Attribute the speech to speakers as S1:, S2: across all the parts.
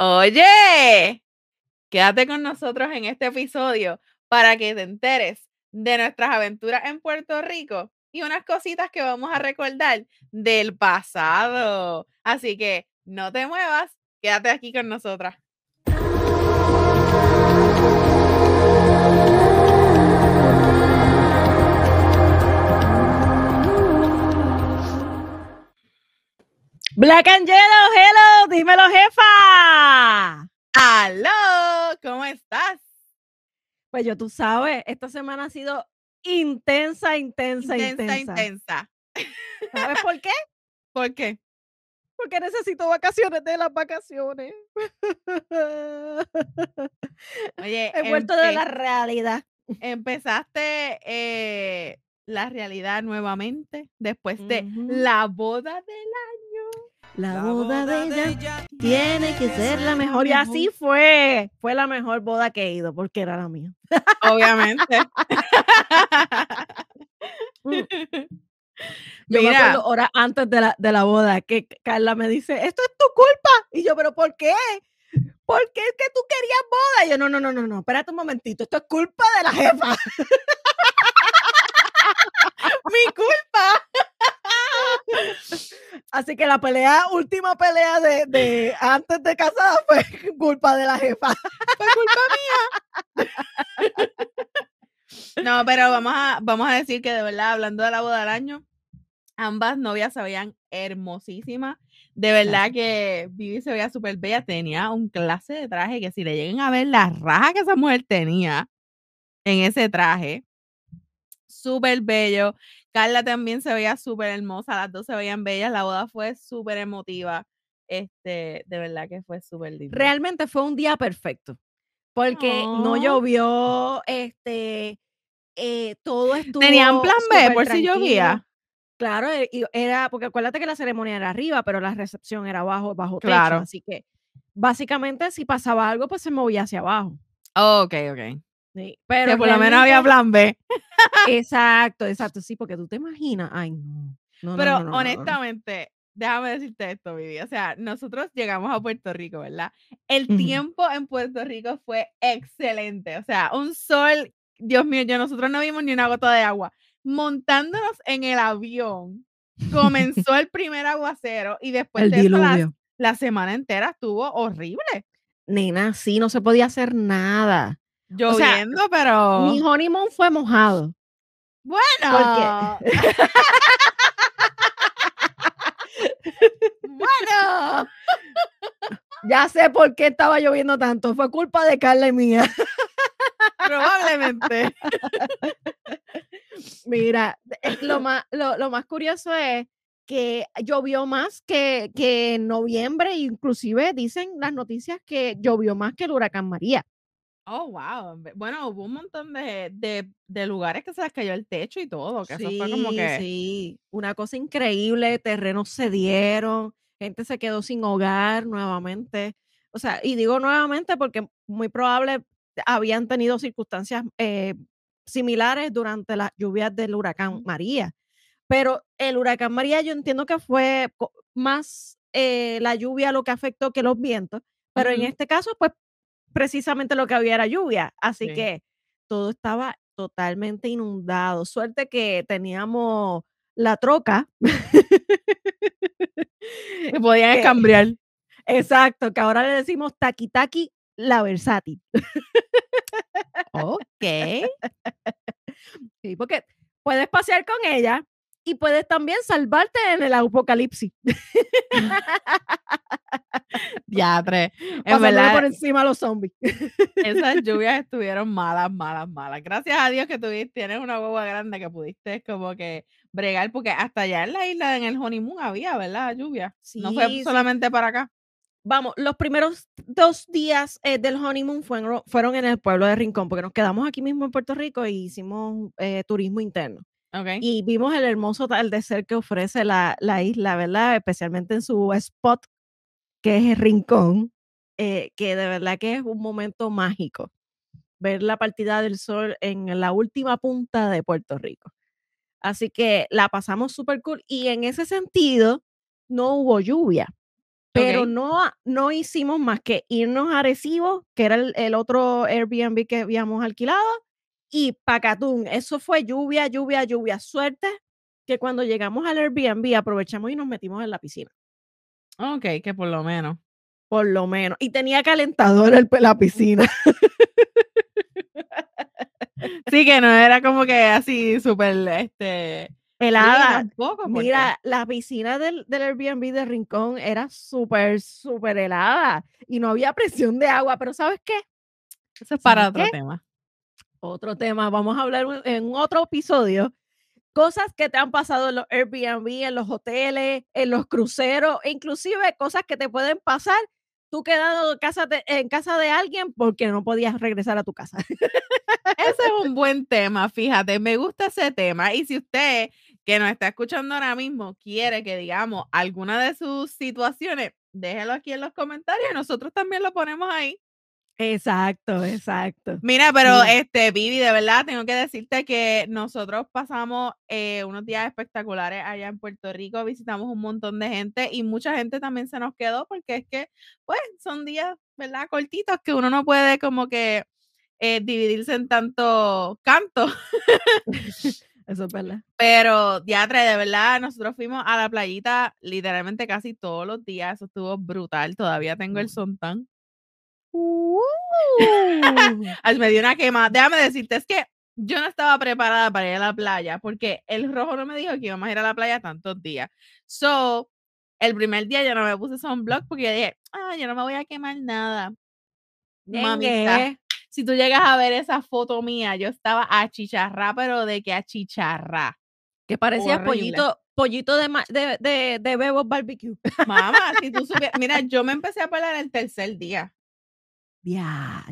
S1: Oye, quédate con nosotros en este episodio para que te enteres de nuestras aventuras en Puerto Rico y unas cositas que vamos a recordar del pasado. Así que no te muevas, quédate aquí con nosotras.
S2: Black and Yellow, hello, dímelo, jefa.
S1: ¡Aló! ¿Cómo estás?
S2: Pues yo, tú sabes, esta semana ha sido intensa, intensa, intensa.
S1: Intensa, intensa.
S2: ¿Sabes por qué?
S1: ¿Por qué?
S2: Porque necesito vacaciones de las vacaciones.
S1: Oye,
S2: He vuelto de la realidad.
S1: empezaste eh, la realidad nuevamente después de la boda del año.
S2: La boda de ella tiene que ser la mejor. Y así fue. Fue la mejor boda que he ido, porque era la mía.
S1: Obviamente.
S2: Mm. Yo me
S1: Mira,
S2: acuerdo horas antes de la, de la boda que Carla me dice, esto es tu culpa. Y yo, pero ¿por qué? ¿Por qué es que tú querías boda? Y yo, no, no, no, no, no, espérate un momentito, esto es culpa de la jefa.
S1: mi culpa.
S2: Así que la pelea, última pelea de, de antes de casada fue culpa de la jefa.
S1: Fue culpa mía. No, pero vamos a, vamos a decir que de verdad, hablando de la boda del año, ambas novias se veían hermosísimas. De verdad que Vivi se veía súper bella. Tenía un clase de traje que si le lleguen a ver la raja que esa mujer tenía en ese traje, súper bello. Carla también se veía súper hermosa. Las dos se veían bellas. La boda fue súper emotiva. Este, de verdad que fue súper lindo.
S2: Realmente fue un día perfecto. Porque no
S1: Aw.
S2: llovió, este, eh, todo estuvo.
S1: Tenían plan B por si
S2: tranquilo.
S1: llovía.
S2: Claro, e- y era, porque acuérdate que la ceremonia era arriba, pero la recepción era abajo, bajo techo.
S1: Claro.
S2: Así que básicamente si pasaba algo, pues se movía hacia abajo.
S1: Ok, ok.
S2: Sí,
S1: Que
S2: Pero
S1: por lo menos había plan B.
S2: Exacto, exacto, sí, porque tú te imaginas, ay, no. no,
S1: Pero
S2: no,
S1: honestamente, déjame decirte esto, Vivi. O sea, nosotros llegamos a Puerto Rico, ¿verdad? El tiempo en Puerto Rico fue excelente. O sea, un sol, Dios mío, yo nosotros no vimos ni una gota de agua. Montándonos en el avión, comenzó el primer aguacero y después
S2: El
S1: de eso la, la semana entera estuvo horrible.
S2: Nena, sí, no se podía hacer nada. Sea,
S1: Lloviendo, pero
S2: Mi honeymoon fue mojado.
S1: bueno. bueno.
S2: Ya sé por qué estaba lloviendo tanto. Fue culpa de Carla y mía.
S1: Probablemente.
S2: Mira, eh, lo más, lo, lo más curioso es que llovió más que, que en noviembre, inclusive dicen las noticias que llovió más que el huracán María.
S1: Oh, wow. Bueno, hubo un montón de, de, de lugares que se les cayó el techo y todo, que eso fue como
S2: Sí,
S1: que.
S2: sí, una cosa increíble, terrenos se dieron, gente se quedó sin hogar nuevamente. O sea, y digo nuevamente porque muy probable habían tenido circunstancias eh, similares durante las lluvias del huracán. María. Pero el huracán María yo entiendo que fue más eh, la lluvia lo que afectó que los vientos, pero en
S1: Ujú.
S2: este caso, pues precisamente lo que había era lluvia. Así
S1: Sí.
S2: que todo estaba totalmente inundado. Suerte que teníamos la troca.
S1: Que podían escambriar.
S2: exacto, que ahora le decimos taqui taqui la versátil.
S1: Ok.
S2: Sí, porque puedes pasear con ella y puedes también salvarte en el apocalipsis.
S1: Ya, tres. En verdad,
S2: por encima a los zombies.
S1: esas lluvias estuvieron malas, malas, malas. Gracias a Dios que tuviste, tienes una guagua grande que pudiste como que bregar, porque hasta allá en la isla, en el honeymoon, había, ¿verdad? Lluvia. no
S2: Sí,
S1: fue
S2: sí.
S1: solamente para acá.
S2: Vamos, los primeros dos días eh, del honeymoon fueron, fueron en el pueblo de Rincón, porque nos quedamos aquí mismo en Puerto Rico y hicimos eh, turismo interno.
S1: Ok.
S2: Y vimos el hermoso atardecer que ofrece la, la isla, ¿verdad? Especialmente en su spot, que es el Rincón, eh, que de verdad que es un momento mágico. Ver la partida del sol en la última punta de Puerto Rico. Así que la pasamos súper cool. Y en ese sentido, no hubo lluvia. pero no, no hicimos más que irnos a Arecibo, que era el, el otro Airbnb que habíamos alquilado, y Pacatún. Eso fue lluvia, lluvia, lluvia. Suerte que cuando llegamos al Airbnb aprovechamos y nos metimos en la piscina,
S1: Ok, que por lo menos.
S2: por lo menos. Y tenía calentador el- la piscina.
S1: Sí, que no era como que así súper, este,
S2: Helada.
S1: tampoco,
S2: Mira, la piscina del, del Airbnb de Rincón era súper, súper helada y no había presión de agua, pero ¿sabes qué?
S1: eso es para
S2: ¿sabes
S1: otro
S2: qué?
S1: tema.
S2: Otro tema, vamos a hablar en otro episodio. Cosas que te han pasado en los Airbnb, en los hoteles, en los cruceros, e inclusive cosas que te pueden pasar tú quedando en casa de, alguien porque no podías regresar a tu casa.
S1: Ese es un buen tema, fíjate, me gusta ese tema. Y si usted que nos está escuchando ahora mismo quiere que digamos alguna de sus situaciones, déjelo aquí en los comentarios nosotros también lo ponemos ahí.
S2: Exacto, exacto.
S1: Mira, pero este, Vivi, de verdad, tengo que decirte que nosotros pasamos eh, unos días espectaculares allá en Puerto Rico, visitamos un montón de gente y mucha gente también se nos quedó porque es que, pues, son días, ¿verdad? Cortitos que uno no puede como que eh, dividirse en tanto canto.
S2: Eso es verdad.
S1: Pero, diatre, de verdad, nosotros fuimos a la playita literalmente casi todos los días. Eso estuvo brutal. Todavía tengo el sontán.
S2: Uh,
S1: me dio una quema. Déjame decirte, es que yo no estaba preparada para ir a la playa porque el rojo no me dijo que íbamos a ir a la playa tantos días. So, el primer día yo no me puse sunblock porque yo dije, ah, yo no me voy a quemar nada. Mamita, si tú llegas a ver esa foto mía, yo estaba achicharrá, pero de que achicharrá.
S2: Que parecía
S1: Horrible.
S2: pollito, pollito de, de, de, de Bebos Barbecue.
S1: Mamá, si tú supieras, mira, yo me empecé a pelar el tercer día.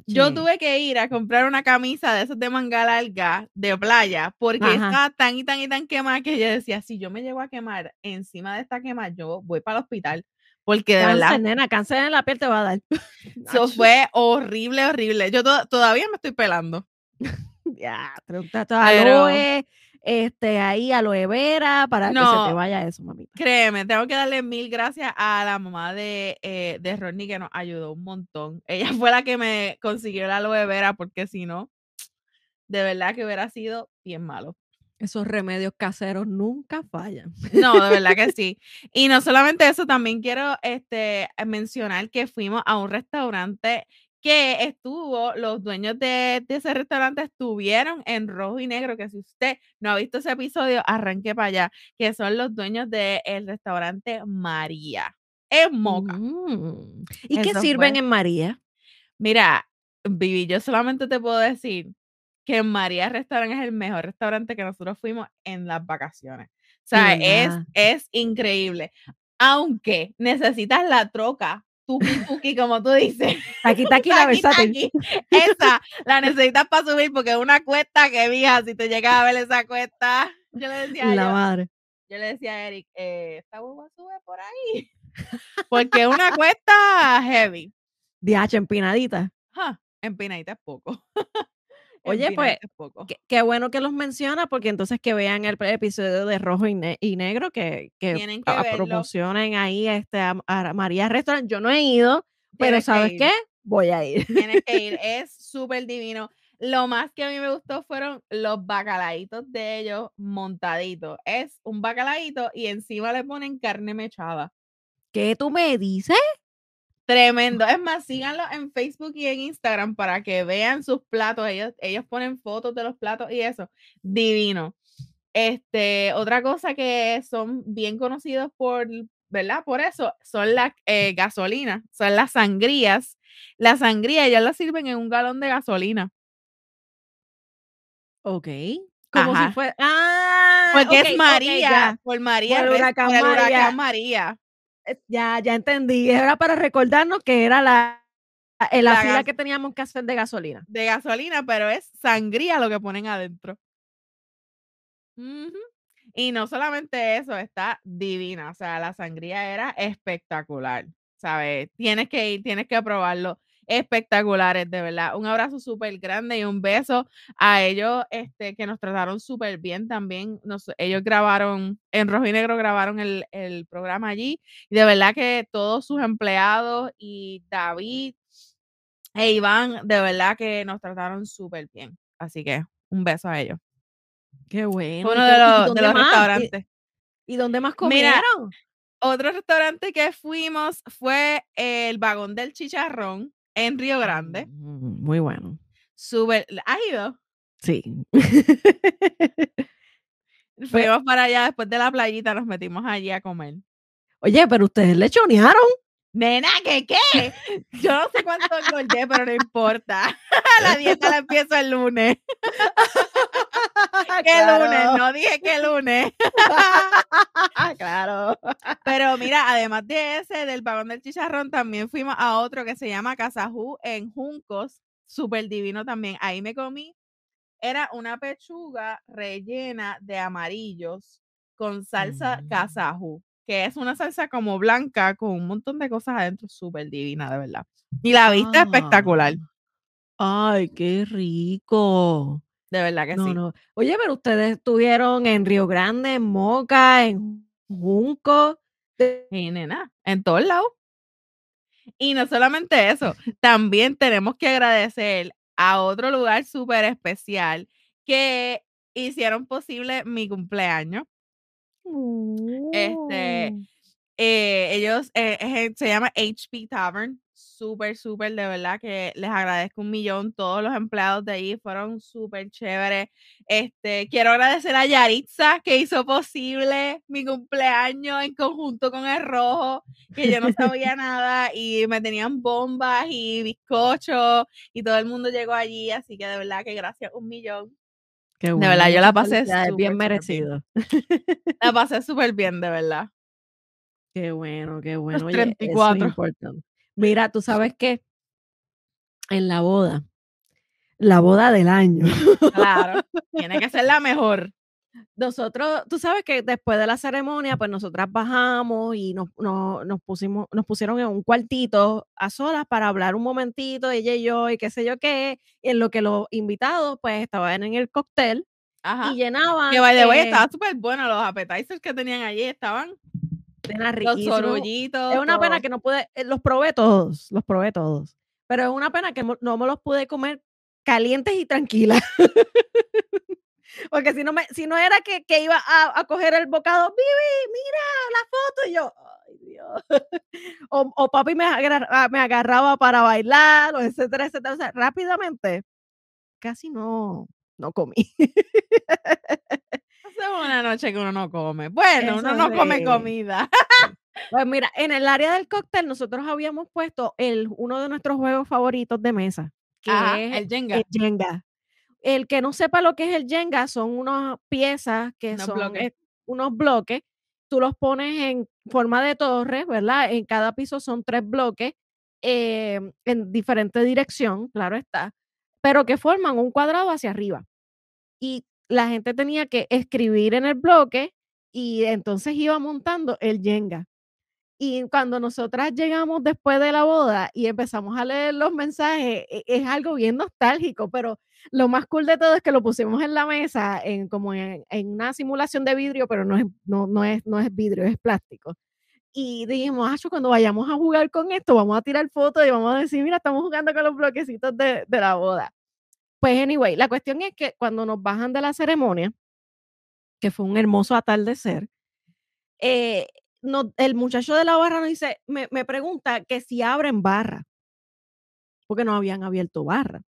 S1: Yo tuve que ir a comprar una camisa de esos de manga larga de playa porque
S2: Ajá.
S1: estaba tan y tan y tan quemada que yo decía, si yo me llego a quemar encima de esta quema, yo voy para el hospital. Porque de
S2: Cáncer,
S1: verdad,
S2: nena, cáncer en la piel te va a dar.
S1: eso fue horrible, horrible. Yo to- todavía me estoy pelando.
S2: Ya,
S1: Pero-
S2: este, ahí aloe vera para que se te
S1: No.
S2: vaya eso, mamita.
S1: Créeme, tengo que darle mil gracias a la mamá de, eh, de Rodney que nos ayudó un montón. Ella fue la que me consiguió la aloe vera porque si no, de verdad que hubiera sido bien malo.
S2: Esos remedios caseros nunca fallan.
S1: No, de verdad que sí. Y no solamente eso, también quiero este, mencionar que fuimos a un restaurante que estuvo, los dueños de, de ese restaurante estuvieron en rojo y negro, que si usted no ha visto ese episodio, arranque para allá, que son los dueños del restaurante María, en Moca.
S2: Mm. ¿Y qué sirven
S1: fue.
S2: en María?
S1: Mira, Vivi, yo solamente te puedo decir que María Restaurant es el mejor restaurante que nosotros fuimos en las vacaciones. O sea, es, es increíble. Aunque necesitas la troca, tuki tuki, como tú dices.
S2: Aquí está aquí la versátil.
S1: Esa la necesitas para subir porque es una cuesta que, mija, si te llegas a ver esa cuesta, yo le decía,
S2: La
S1: yo,
S2: madre.
S1: yo le decía a Eric, eh, esta hueva sube por ahí. Porque es una cuesta heavy.
S2: Diache, empinadita.
S1: Ja, empinadita es poco.
S2: Oye, pues. Qué, bueno que los menciona, porque entonces que vean el episodio de Rojo y, Ne- y Negro, que, que, a- promocionen ahí este, a, a María Restaurant. Yo no he ido, pero
S1: Tienes
S2: ¿sabes qué? Voy a ir.
S1: Tienes que ir, es súper divino. Lo más que a mí me gustó fueron los bacalaitos de ellos montaditos. Es un bacalaíto y encima le ponen carne mechada.
S2: ¿Qué tú me dices?
S1: Tremendo. Es más, síganlo en Facebook y en Instagram para que vean sus platos. Ellos, ellos ponen fotos de los platos y eso. Divino. Este, otra cosa que son bien conocidos por, ¿verdad? Por eso, son las eh, gasolinas, son las sangrías. La sangría ya la sirven en un galón de gasolina.
S2: Ok. Como
S1: Ajá.
S2: si fuera. ¡Ah!
S1: Porque es María, por María,
S2: Por el huracán
S1: por el
S2: María.
S1: huracán María.
S2: Ya, ya entendí. Era para recordarnos que era la, la,
S1: La
S2: fila que teníamos que hacer de gasolina.
S1: de gasolina, pero es sangría lo que ponen adentro. Y no solamente eso, está divina. O sea, la sangría era espectacular. ¿Sabes? Tienes que ir, tienes que probarlo. Espectaculares, de verdad. Un abrazo súper grande y un beso a ellos este, que nos trataron súper bien también. ellos grabaron, en Rojo y Negro grabaron el, el programa allí y de verdad que todos sus empleados y David e Iván, de verdad que nos trataron súper bien. Así que un beso a ellos.
S2: Qué bueno.
S1: Uno de los, de los restaurantes.
S2: ¿Y, dónde más comieron?
S1: otro restaurante que fuimos fue el Vagón del Chicharrón en Río Grande.
S2: Mm, muy bueno.
S1: Súper. ¿Has ido?
S2: Sí.
S1: Fuimos para allá después de la playita, nos metimos allí a comer.
S2: Oye, pero ustedes le chonearon.
S1: Nena, ¿qué qué? Yo no sé cuánto engordé, pero no importa. La dieta la empiezo el lunes. ¿Qué lunes? No dije que lunes.
S2: claro.
S1: Pero mira, además de ese, del vagón del chicharrón, también fuimos a otro que se llama Casajú en Juncos. Súper divino también. Ahí me comí. Era una pechuga rellena de amarillos con salsa mm que es una salsa como blanca con un montón de cosas adentro, súper divina, de verdad. Y la vista espectacular.
S2: Ah. Ay, qué rico.
S1: De verdad que sí.
S2: Oye, pero ustedes estuvieron en Río Grande, en Moca, en Junco.
S1: Y nena, en todos lados. Y no solamente eso, también tenemos que agradecer a otro lugar súper especial que hicieron posible mi cumpleaños. Este, oh. eh, ellos, eh, se llama HP Tavern, súper, súper, de verdad que les agradezco un millón. Todos los empleados de ahí fueron súper chéveres. Este, quiero agradecer a Yaritza que hizo posible mi cumpleaños en conjunto con el rojo, que yo no sabía nada y me tenían bombas y bizcochos y todo el mundo llegó allí, así que de verdad que gracias un millón de verdad, yo la pasé
S2: bien merecido.
S1: La pasé súper bien, de verdad.
S2: Qué bueno, qué bueno.
S1: Oye, 34.
S2: Mira, tú sabes que en la boda, la boda del año.
S1: Claro, tiene que ser la mejor
S2: nosotros, tú sabes que después de la ceremonia, pues nosotras bajamos y nos, nos, pusimos, nos pusieron en un cuartito a solas para hablar un momentito, ella y yo, y qué sé yo qué, en lo que los invitados, pues, estaban en el cóctel y llenaban.
S1: Que by the way, eh estaba súper bueno, los appetizers que tenían allí estaban.
S2: Los sorullitos. Es una pena que no pude, eh, los probé todos, los probé todos. Pero es una pena que no me los pude comer calientes y tranquilas. Porque si no, me, si no era que, que iba a, a, coger el bocado, Vivi, mira la foto, y yo, ay Dios. o, o, papi me, ah, me agarraba para bailar, o etcétera, etcétera. O sea, rápidamente, casi no, no comí.
S1: Una noche que uno no come. Bueno, uno no come comida.
S2: Pues mira, en el área del cóctel nosotros habíamos puesto el, uno de nuestros juegos favoritos de mesa, que es
S1: el Jenga.
S2: El Jenga. El que no sepa lo que es el Jenga son unas piezas que son unos bloques. Tú los pones en forma de torre, ¿verdad? En cada piso son tres bloques em, en diferente dirección, claro está, pero que forman un cuadrado hacia arriba. Y la gente tenía que escribir en el bloque y entonces iba montando el Jenga. Y cuando nosotras llegamos después de la boda y empezamos a leer los mensajes, e, es algo bien nostálgico, pero lo más cool de todo es que lo pusimos en la mesa, en, como en, una simulación de vidrio, pero no es, no, no, es, no es vidrio, es plástico. Y dijimos, ah, cuando vayamos a jugar con esto, vamos a tirar fotos y vamos a decir, mira, estamos jugando con los bloquecitos de, de la boda. Pues, anyway, la cuestión es que cuando nos bajan de la ceremonia, que fue un hermoso atardecer, eh, el muchacho de la barra nos dice, me, pregunta que si abren barra, porque no habían abierto barra.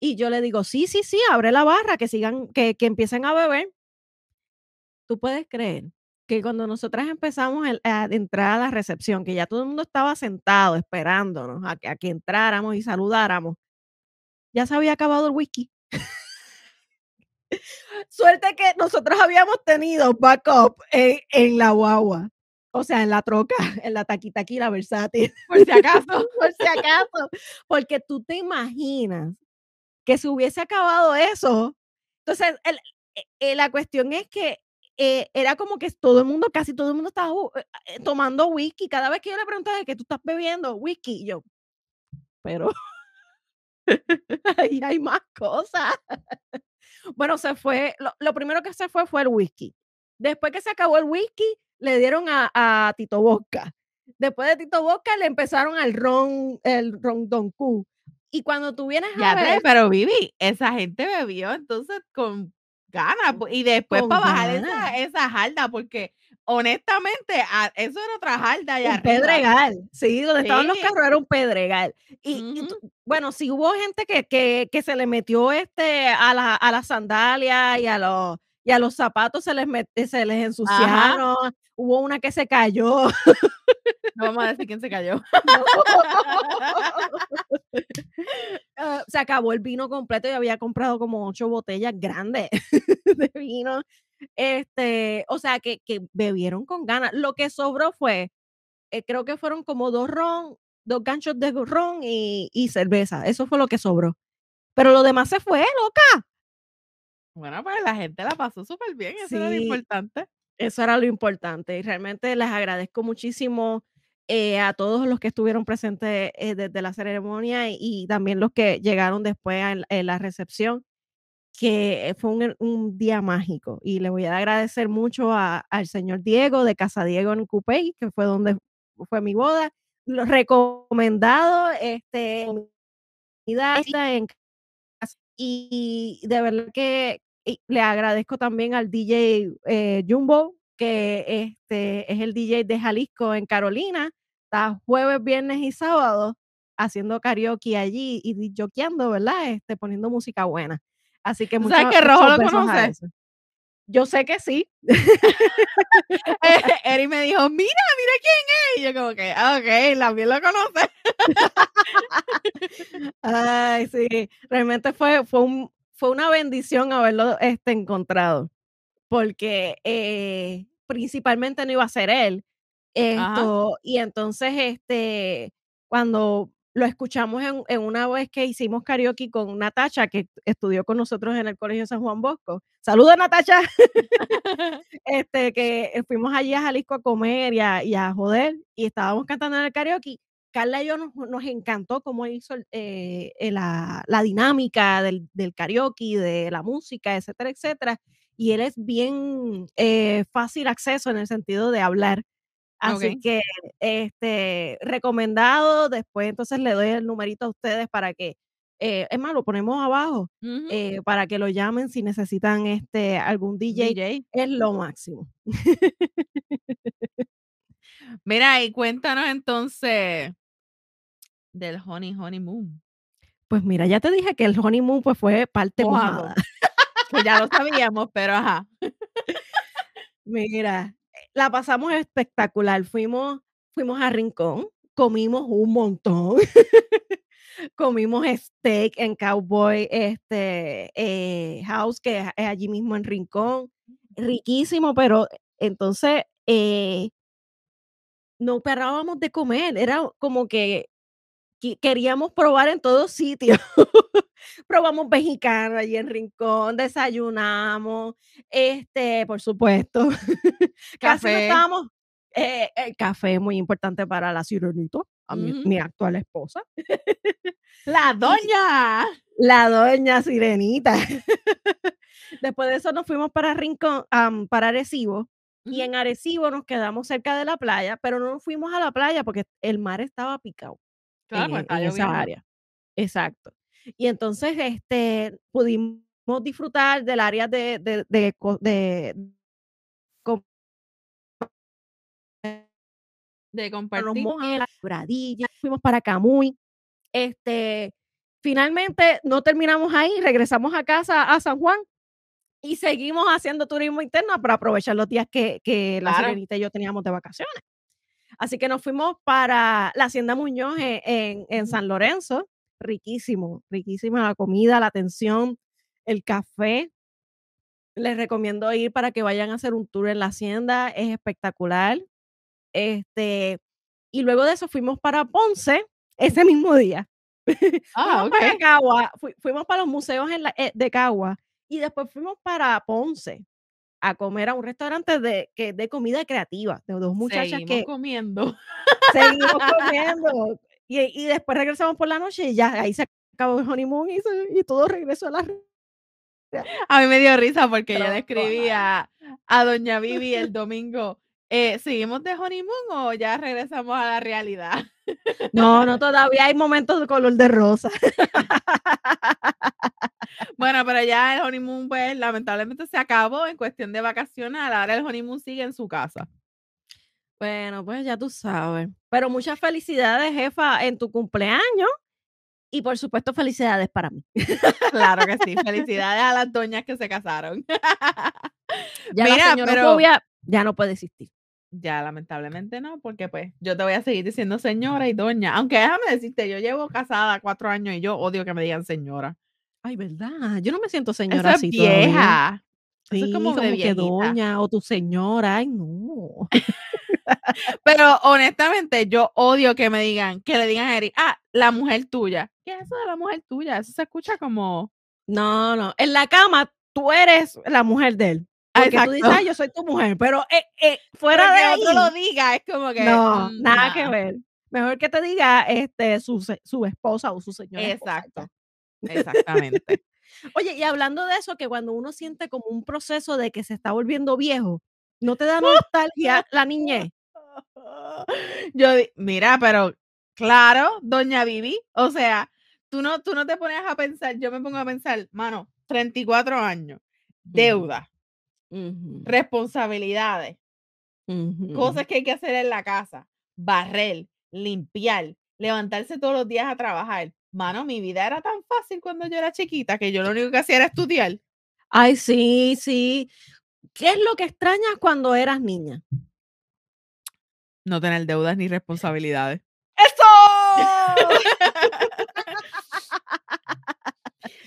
S2: Y yo le digo, sí, sí, sí, abre la barra, que sigan, que, que empiecen a beber. Tú puedes creer que cuando nosotras empezamos a entrar a la recepción, que ya todo el mundo estaba sentado esperándonos a a que entráramos y saludáramos, ya se había acabado el whisky. Suerte que nosotros habíamos tenido backup en, en la guagua. O sea, en la troca, en la taquitaquila la versátil.
S1: Por si acaso.
S2: por si acaso. Porque tú te imaginas que se hubiese acabado eso. Entonces, el, eh, eh, la cuestión es que eh, era como que todo el mundo, casi todo el mundo estaba tomando whisky. Cada vez que yo le preguntaba que tú estás bebiendo whisky, yo, pero ahí hay más cosas. bueno, se fue, lo, primero que se fue fue el whisky. Después que se acabó el whisky, le dieron a, Tito Bosca. Después de Tito Bosca le empezaron al ron, el ron Don Q. Y cuando tú vienes
S1: a ver... pero Vivi, esa gente bebió entonces con ganas. Y después para bajar esa, esa jarda, porque honestamente, eso era otra jarda allá
S2: un Pedregal, sí, donde estaban los carros era un pedregal. Y, bueno, sí hubo gente que, que, se le metió este a la, a las sandalias y a los y a los zapatos se les se les ensuciaron. Hubo una que se cayó.
S1: No vamos a decir quién se cayó.
S2: Ah, se acabó el vino completo y había comprado como ocho botellas grandes de vino. Este, o sea, que, que bebieron con ganas. Lo que sobró fue, eh, creo que fueron como dos ron, dos ganchos de ron y, y cerveza. Eso fue lo que sobró. Pero lo demás se fue, loca.
S1: Bueno, pues la gente la pasó súper bien, eso era lo importante.
S2: Eso era lo importante y realmente les agradezco muchísimo eh, a todos los que estuvieron presentes eh, desde la ceremonia y, también los que llegaron después en, la recepción, que fue un, día mágico. Y le voy a agradecer mucho al señor Diego de Casa Diego en Cupey, que fue donde fue mi boda. Lo recomendado, este, en y de verdad que le agradezco también al DJ eh, Jumbo, que este, es el DJ de Jalisco en Carolina, está jueves, viernes y sábado haciendo karaoke allí y joqueando, ¿verdad? Este, poniendo música buena. Así que muchas
S1: ¿Sabes que Rojo lo conoce?
S2: Yo sé que sí.
S1: Eri me dijo, mira, mira quién es. Y yo como que, ah, ok, también lo conoce.
S2: Ay, sí, realmente fue, fue, un, fue una bendición haberlo este, encontrado, porque eh, principalmente no iba a ser él. Esto, y entonces, este, cuando lo escuchamos en, una vez que hicimos karaoke con Natacha, que estudió con nosotros en el Colegio San Juan Bosco. Saludos, Natacha. este, que fuimos allí a Jalisco a comer y a, y a joder, y estábamos cantando en el karaoke. Carla y yo nos, nos encantó cómo hizo eh, eh, la, la, dinámica del, del, karaoke, de la música, etcétera, etcétera. Y él es bien eh, fácil acceso en el sentido de hablar. Así que, este, recomendado. Después, entonces le doy el numerito a ustedes para que, es más, lo ponemos abajo para que lo llamen si necesitan este algún DJ. DJ. Es lo máximo.
S1: Mira, y cuéntanos entonces del Honey Honeymoon.
S2: Pues mira, ya te dije que el honeymoon pues fue parte mojada.
S1: que ya lo sabíamos, pero ajá.
S2: Mira, la pasamos espectacular. Fuimos, fuimos a Rincón, comimos un montón. comimos steak en Cowboy este, eh, House, que es allí mismo en Rincón. Riquísimo, pero entonces eh, no parábamos de comer. Era como que queríamos probar en todos sitios. Probamos mexicano allí en Rincón, desayunamos, este, por supuesto. Casi no estábamos. Eh, el café muy importante para la sirenita, a mi, actual esposa.
S1: la doña.
S2: La doña sirenita. Después de eso nos fuimos para Rincón, para Arecibo. Y en Arecibo nos quedamos cerca de la playa, pero no nos fuimos a la playa porque el mar estaba picado.
S1: Claro,
S2: en, pues, esa área. Exacto. Y entonces este, pudimos disfrutar del área de, de, de, de,
S1: de compartir.
S2: fuimos para Camuy. Este, finalmente no terminamos ahí, regresamos a casa a San Juan y seguimos haciendo turismo interno para aprovechar los días que, que la señorita y yo teníamos de vacaciones. Así que nos fuimos para la Hacienda Muñoz en, en, San Lorenzo. Riquísimo, riquísima la comida, la atención, el café. Les recomiendo ir para que vayan a hacer un tour en la hacienda, es espectacular. Este, y luego de eso fuimos para Ponce ese mismo día.
S1: Ah,
S2: fuimos para Cagua, fuimos para los museos en la, eh, de Cagua y después fuimos para Ponce a comer a un restaurante de, que, de comida creativa, de dos muchachas
S1: seguimos
S2: que...
S1: comiendo.
S2: Seguimos comiendo. Y, y después regresamos por la noche y ya ahí se acabó el honeymoon y, se- y todo regresó a la
S1: A mí me dio risa porque yo le escribí a, a Doña Vivi el domingo. eh, ¿Seguimos de honeymoon o ya regresamos a la realidad?
S2: No, no, todavía hay momentos de color de rosa.
S1: Bueno, pero ya el honeymoon, pues, lamentablemente se acabó en cuestión de vacaciones. Ahora el honeymoon sigue en su casa.
S2: Bueno, pues ya tú sabes. Pero muchas felicidades, jefa, en tu cumpleaños. Y por supuesto, felicidades para mí.
S1: Claro que sí. Felicidades a las doñas que se casaron.
S2: Ya
S1: Mira,
S2: la señorofobia ya no puede existir.
S1: Ya, lamentablemente no, porque pues yo te voy a seguir diciendo señora y doña. Aunque déjame decirte, yo llevo casada cuatro años y yo odio que me digan señora.
S2: Ay, ¿verdad? Yo no me siento señora
S1: Eso es
S2: así todavía.
S1: vieja. Eso es como, de
S2: que doña o tu señora. Ay, no.
S1: Pero honestamente, yo odio que me digan, que le digan a Eric, ah, la mujer tuya. ¿Qué es eso de la mujer tuya? Eso se escucha como.
S2: No, no. En la cama, tú eres la mujer de él. Porque tú dices,
S1: Exacto.
S2: ay, yo soy tu mujer. Pero eh, eh, fuera de ahí,
S1: otro lo diga, es como que.
S2: no,
S1: mm,
S2: nada que ver. Mejor que te diga este, su, su esposa o su señora.
S1: Exacto. Exactamente.
S2: Oye, y hablando de eso, que cuando uno siente como un proceso de que se está volviendo viejo, ¿no te da nostalgia la niñez?
S1: Yo, mira, pero claro, doña Vivi, o sea, tú no, tú no te pones a pensar, yo me pongo a pensar, mano, 34 años, deuda, responsabilidades, cosas que hay que hacer en la casa, barrer, limpiar, levantarse todos los días a trabajar. Mano, mi vida era tan fácil cuando yo era chiquita que yo lo único que hacía era estudiar.
S2: Ay, sí, sí. ¿Qué es lo que extrañas cuando eras niña?
S1: No tener deudas ni responsabilidades.
S2: ¡Eso!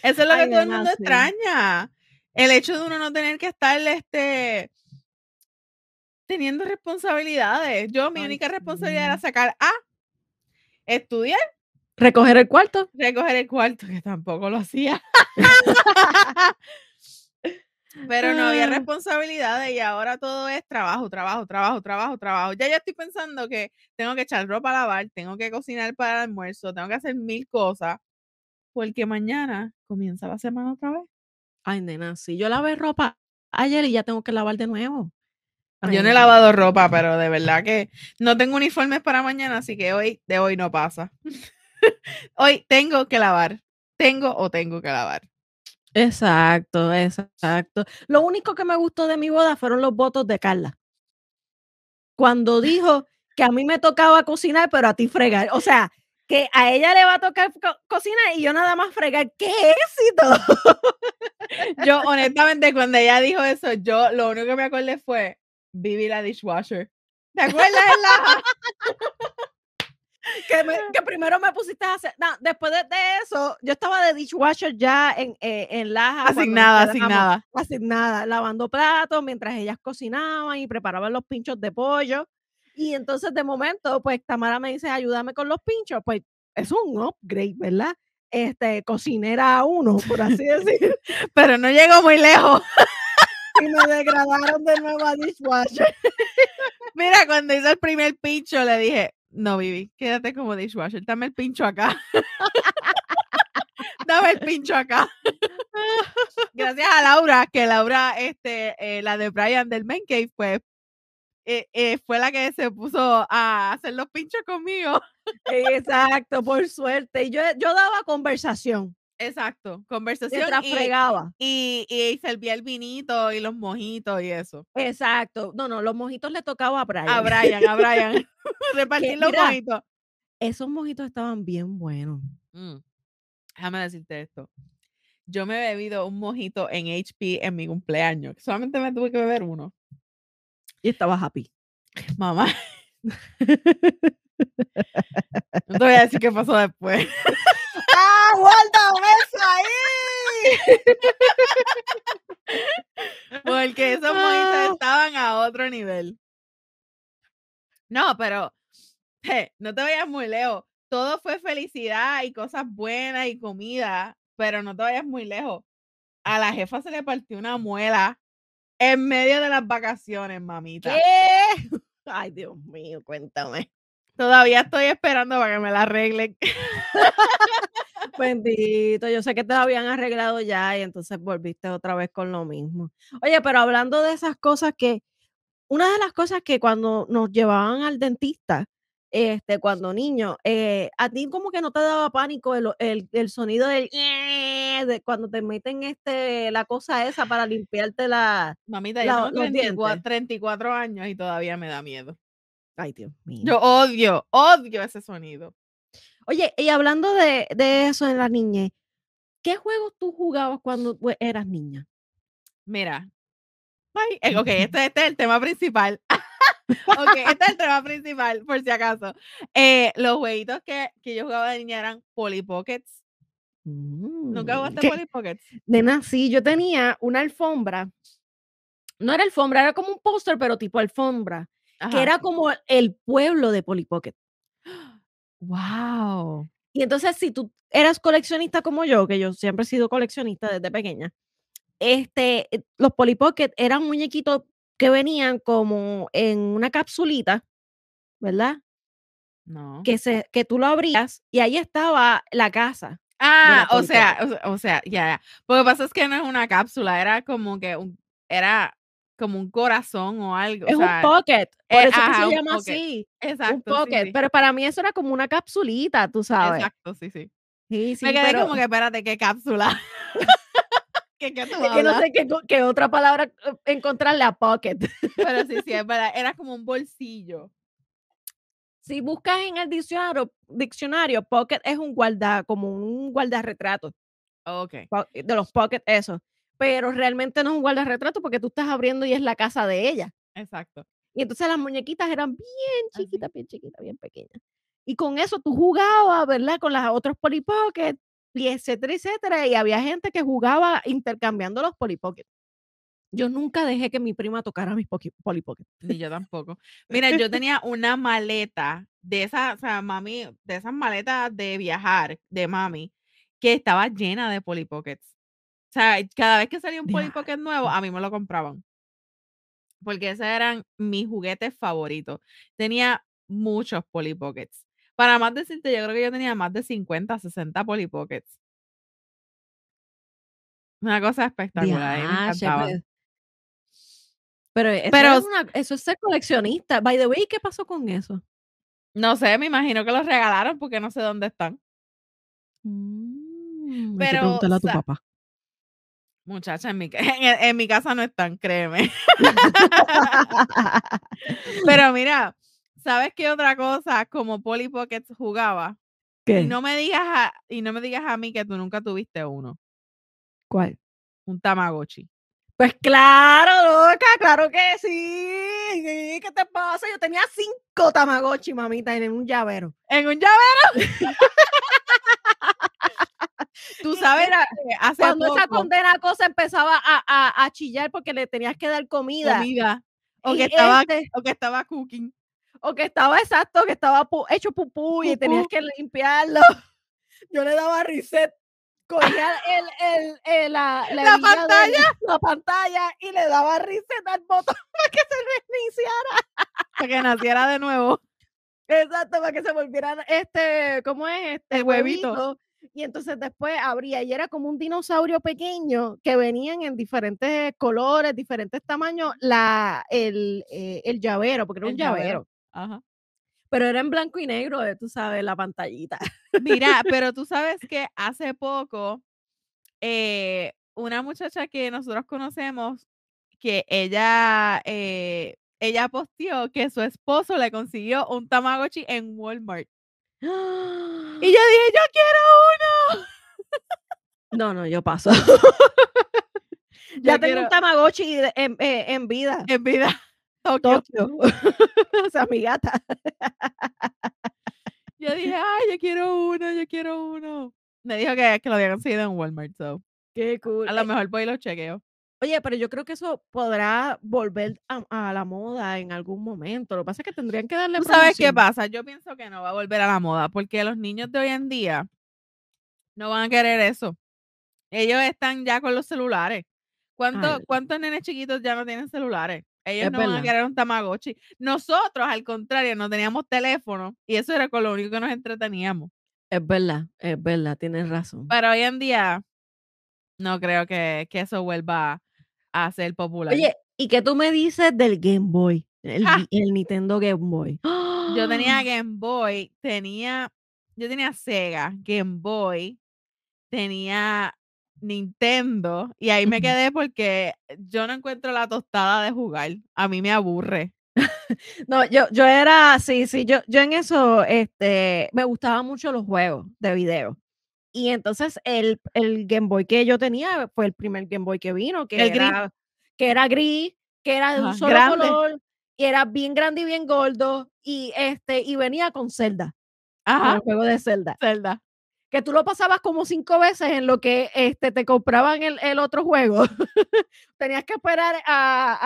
S1: Eso es lo
S2: Ay,
S1: que todo el mundo
S2: sí.
S1: extraña. El hecho de uno no tener que estar este, teniendo responsabilidades. Yo, mi
S2: Ay,
S1: única responsabilidad era sacar A, estudiar,
S2: Recoger el cuarto.
S1: recoger el cuarto, que tampoco lo hacía. Pero no había
S2: Ah.
S1: responsabilidades y ahora todo es trabajo, trabajo, trabajo, trabajo, trabajo. Ya yo estoy pensando que tengo que echar ropa a lavar, tengo que cocinar para el almuerzo, tengo que hacer mil cosas, porque mañana comienza la semana otra vez.
S2: Ay, nena, sí. Yo lavé ropa ayer y ya tengo que lavar de nuevo. Ay,
S1: Yo no he lavado ropa, pero de verdad que no tengo uniformes para mañana, así que hoy, de hoy no pasa. hoy tengo que lavar. Tengo o tengo que lavar.
S2: Exacto, exacto. Lo único que me gustó de mi boda fueron los votos de Carla. Cuando dijo que a mí me tocaba cocinar, pero a ti fregar. O sea, que a ella le va a tocar co- cocinar y yo nada más fregar. ¡Qué éxito!
S1: Yo, honestamente, cuando ella dijo eso, yo lo único que me acordé fue Vivi la dishwasher. ¿Te acuerdas?
S2: Que, me- que primero me pusiste a hacer. No, después de, de eso, yo estaba de dishwasher ya en, eh, en Laja.
S1: Asignada, asignada.
S2: asignada, lavando platos mientras ellas cocinaban y preparaban los pinchos de pollo. Y entonces de momento, pues Tamara me dice, ayúdame con los pinchos. Pues es un upgrade, ¿verdad? Este, cocinera uno, por así decir.
S1: Pero no llegó muy lejos.
S2: y me degradaron de nuevo a dishwasher.
S1: Mira, cuando hizo el primer pincho, le dije, no, Vivi, quédate como dishwasher, dame el pincho acá. dame el pincho acá. Gracias a Laura, que Laura, este, eh, la de Brian del Man Cave, pues, eh, eh, fue la que se puso a hacer los pinchos conmigo.
S2: Exacto, por suerte. Y yo, yo daba conversación
S1: Exacto, conversación y,
S2: fregaba.
S1: y, y servía el vinito y los mojitos y eso.
S2: Exacto. No, no, los mojitos le tocaba a Brian.
S1: A Brian, a Brian. Repartir los
S2: mira,
S1: mojitos.
S2: Esos mojitos estaban bien buenos.
S1: Mm, Déjame decirte esto. Yo me he bebido un mojito en HP en mi cumpleaños. Solamente me tuve que beber uno.
S2: Y estaba happy.
S1: Mamá. No te voy a decir qué pasó después.
S2: ¡Ah, guárdame eso ahí!
S1: Porque esos
S2: Ah.
S1: mojitos estaban a otro nivel. No, pero je, no te vayas muy lejos. Todo fue felicidad y cosas buenas y comida, pero no te vayas muy lejos. A la jefa se le partió una muela en medio de las vacaciones, mamita.
S2: ¿Qué? Ay, Dios mío, cuéntame.
S1: Todavía estoy esperando para que me la arreglen.
S2: Bendito, yo sé que te lo habían arreglado ya y entonces volviste otra vez con lo mismo. Oye, pero hablando de esas cosas que, una de las cosas que cuando nos llevaban al dentista, este, cuando niño, eh, a ti como que no te daba pánico el, el, el sonido del de cuando te meten este la cosa esa para limpiarte la
S1: Mamita,
S2: la-
S1: yo tengo 34,
S2: dientes.
S1: 34 años y todavía me da miedo.
S2: Ay, Dios mío.
S1: Yo odio, odio ese sonido.
S2: Oye, y hablando de, de eso en la niñez, ¿qué juegos tú jugabas cuando eras niña?
S1: Mira. Ay, eh, ok, este, este es el tema principal. ok, este es el tema principal, por si acaso. Eh, los jueguitos que, que yo jugaba de niña eran Polly Pockets. ¿Nunca
S2: Mm,
S1: jugaste. Polly Pockets?
S2: Nena, sí, yo tenía una alfombra. No era alfombra, era como un póster, pero tipo alfombra, que era como el pueblo de Polly Pocket.
S1: Wow.
S2: Y entonces, si tú eras coleccionista como yo, que yo siempre he sido coleccionista desde pequeña, este, eh, los Polly Pocket eran muñequitos que venían como en una capsulita, ¿verdad?
S1: No.
S2: Que, se, que tú lo abrías y ahí estaba la casa.
S1: Ah, o sea, o sea, o sea, ya, ya. Lo que pasa es que no es una cápsula, era como que un, era como un corazón o algo.
S2: Es
S1: o sea,
S2: un pocket, por
S1: eh,
S2: eso que se llama
S1: pocket.
S2: así.
S1: Exacto.
S2: un pocket,
S1: sí.
S2: pero para mí eso era como una capsulita, tú sabes.
S1: Exacto, sí, sí. Me quedé
S2: pero
S1: como que, espérate, ¿qué cápsula? ¿Qué, qué tú
S2: es que no sé qué, qué otra palabra eh, encontrarle a pocket.
S1: Pero sí, sí, es verdad. Era como un bolsillo.
S2: Si buscas en el diccionario, diccionario, pocket es un guarda, como un guardarretrato,
S1: Ok.
S2: de los pocket eso. Pero realmente no es un guardarretrato porque tú estás abriendo y es la casa de ella.
S1: Exacto.
S2: Y entonces las muñequitas eran bien
S1: Así.
S2: chiquitas, bien chiquitas, bien pequeñas. Y con eso tú jugabas, ¿verdad? Con las otros Polly Pocket, y etcétera, etcétera. Y había gente que jugaba intercambiando los Polly Pocket. Yo nunca dejé que mi prima tocara mis Pocket.
S1: Ni yo tampoco. Mira, yo tenía una maleta de esas, o sea, mami, de esas maletas de viajar de mami, que estaba llena de Polly Pockets. O sea, cada vez que salía un Polly. Pocket nuevo, a mí me lo compraban. Porque esos eran mis juguetes favoritos. Tenía muchos Polly Pockets. Para más decirte, yo creo que yo tenía más de 50, 60 Polly Pockets. Una cosa espectacular. mí me encantaban.
S2: pues. Pero eso,
S1: Pero
S2: es una- eso es ser coleccionista. By the way, ¿qué pasó con eso?
S1: No sé, me imagino que los regalaron porque no sé dónde están.
S2: Mm,
S1: Pero,
S2: a tu papá.
S1: Muchacha, en mi, ca- en, en mi casa no están, créeme. Pero mira, ¿sabes qué otra cosa como Polly Pockets jugaba? Y
S2: ¿Qué?
S1: no me digas a, y no me digas a mí que tú nunca tuviste uno,
S2: ¿Cuál?
S1: un Tamagotchi.
S2: Pues claro, loca, claro que sí. sí, ¿Qué te pasa? Yo tenía cinco Tamagotchi, mamita, en un llavero.
S1: En un llavero. Tú sabes hace
S2: Cuando esa condena cosa empezaba a, a- a chillar porque le tenías que dar comida.
S1: comida, o que estaba,
S2: este,
S1: o que estaba cooking.
S2: o que estaba exacto, que estaba pu- hecho pupú y tenías que limpiarlo. Yo le daba reset. Cogía el, el, el- la, la
S1: pantalla.
S2: la pantalla y le daba reset al botón para que se reiniciara.
S1: Para que naciera de nuevo.
S2: Exacto, para que se volviera este, ¿cómo es? Este
S1: El huevito.
S2: huevito. Y entonces después abría y era como un dinosaurio pequeño que venían en diferentes colores, diferentes tamaños, la, el, eh, el llavero, porque era un
S1: llavero.
S2: llavero.
S1: Ajá.
S2: Pero era en blanco y negro, eh, tú sabes, la pantallita.
S1: Mira, pero tú sabes que hace poco eh, una muchacha que nosotros conocemos, que ella, eh, ella posteó que su esposo le consiguió un Tamagotchi en Walmart. Y yo dije, yo quiero uno.
S2: No, no, yo paso. ya
S1: Yo
S2: tengo
S1: quiero-
S2: un Tamagotchi en, eh, en vida.
S1: En vida. Tokio.
S2: Tokio. o sea, mi gata.
S1: Yo dije, ay, yo quiero uno, yo quiero uno. Me dijo que, que lo había conseguido en Walmart. So.
S2: Qué cool.
S1: A lo
S2: Eh,
S1: mejor voy y lo chequeo.
S2: Oye, pero yo creo que eso podrá volver a, a la moda en algún momento. Lo que pasa es que tendrían que darle
S1: ¿Tú sabes qué pasa? Yo pienso que no va a volver a la moda porque los niños de hoy en día no van a querer eso. Ellos están ya con los celulares. ¿Cuántos,
S2: Ay.
S1: ¿Cuántos nenes chiquitos ya no tienen celulares? Ellos no van a querer un Tamagotchi. Nosotros, al contrario, no teníamos teléfono y eso era con lo único que nos entreteníamos.
S2: Es verdad, es verdad, tienes razón.
S1: Pero hoy en día no creo que, que eso vuelva a ser popular.
S2: Oye, ¿y qué tú me dices del Game Boy? El, el Nintendo Game Boy.
S1: Yo tenía Game Boy, tenía, yo tenía Sega, Game Boy, tenía Nintendo y ahí me quedé porque yo no encuentro la tostada de jugar. A mí me aburre.
S2: No, yo, yo era, sí, sí, yo, yo en eso, este, me gustaban mucho los juegos de video. Y entonces el, el Game Boy que yo tenía fue el primer Game Boy que vino, que
S1: El gris.
S2: era, que era gris, que era de un
S1: Ajá,
S2: solo
S1: grande.
S2: color, y era bien grande y bien gordo, y este, y venía con Zelda, con el
S1: Ajá,
S2: juego de Zelda.
S1: Zelda.
S2: Que tú lo pasabas como cinco veces en lo que este, te compraban el, el otro juego. Tenías que esperar a,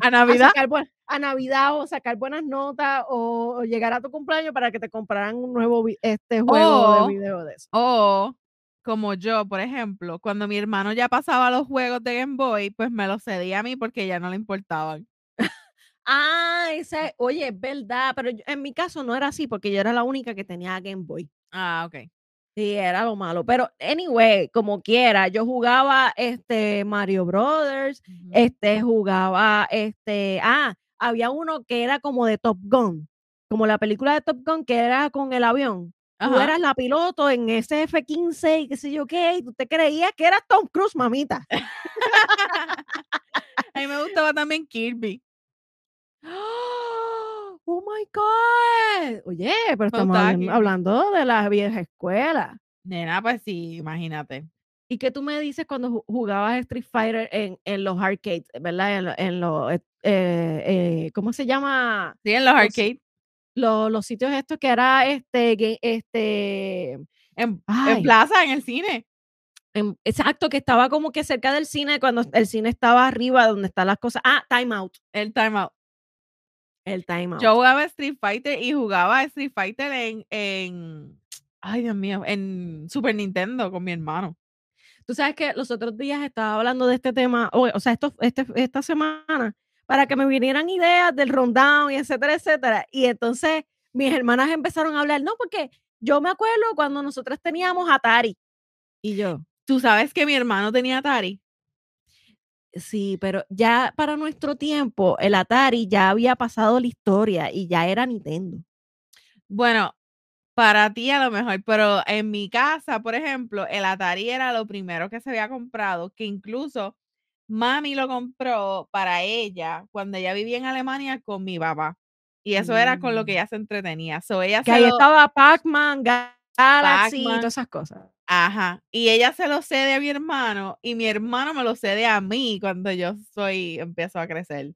S2: a,
S1: A Navidad.
S2: sacar buen- a Navidad o sacar buenas notas o, o llegar a tu cumpleaños para que te compraran un nuevo este juego de video de eso.
S1: O como yo, por ejemplo, cuando mi hermano ya pasaba los juegos de Game Boy, pues me los cedía a mí porque ya no le importaban.
S2: Ah, ese, oye, es verdad, pero yo- en mi caso no era así porque yo era la única que tenía Game Boy.
S1: Ah, ok.
S2: Sí, era lo malo. Pero, anyway, como quiera, yo jugaba este Mario Brothers, este jugaba este ah había uno que era como de Top Gun como la película de Top Gun que era con el avión tú
S1: Ajá.
S2: eras la piloto en ese F-15 y qué sé yo qué y tú te creías que eras Tom Cruise mamita
S1: A mí me gustaba también Kirby.
S2: Oh my god oye pero estamos hablando de la vieja escuela
S1: Nena, pues sí, imagínate.
S2: ¿Y qué tú me dices cuando ju- jugabas Street Fighter en, en los arcades, verdad? En, lo- en los, eh, eh, ¿cómo se llama?
S1: Sí, en los
S2: Los-
S1: arcades.
S2: Los, los sitios estos que era este, este,
S1: En, plaza, en el cine.
S2: exacto, que estaba como que cerca del cine, cuando el cine estaba arriba, donde están las cosas. Ah, Time Out,
S1: El timeout.
S2: El Time Out.
S1: Yo jugaba Street Fighter y jugaba Street Fighter en, en. Ay, Dios mío, en Super Nintendo con mi hermano.
S2: Tú sabes que los otros días estaba hablando de este tema, o, o sea, esto, este, esta semana, para que me vinieran ideas del rundown y etcétera, etcétera. Y entonces mis hermanas empezaron a hablar, no, porque yo me acuerdo cuando nosotras teníamos Atari. Y yo,
S1: ¿Tú sabes que mi hermano tenía Atari?
S2: Sí, pero ya para nuestro tiempo, el Atari ya había pasado la historia y ya era Nintendo.
S1: Bueno, para ti a lo mejor, pero en mi casa, por ejemplo, el Atari era lo primero que se había comprado, que incluso mami lo compró para ella cuando ella vivía en Alemania con mi papá. Y eso era con lo que
S2: Mm.
S1: ella se entretenía. So, ella
S2: Que
S1: se
S2: ahí
S1: lo-
S2: estaba Pac-Man, Galaxy y todas esas cosas.
S1: Ajá. Y ella se lo cede a mi hermano y mi hermano me lo cede a mí cuando yo soy, empiezo a crecer.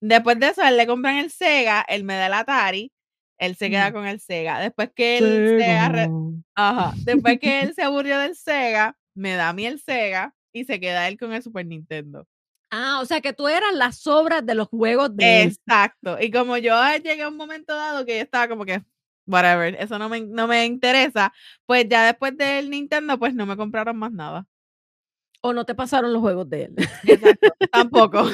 S1: Después de eso, él le compran el Sega, él me da el Atari, él se queda
S2: Mm.
S1: con el Sega. Después que él se. Ajá. Después que él se aburrió del Sega, me da a mí el Sega y se queda él con el Super Nintendo.
S2: Ah, o sea que tú eras las sobras de los juegos de él.
S1: Exacto. Y como yo llegué a un momento dado que yo estaba como que, whatever, eso no me, no me interesa, pues ya después del Nintendo, pues no me compraron más nada.
S2: o no te pasaron los juegos de él.
S1: Exacto, tampoco.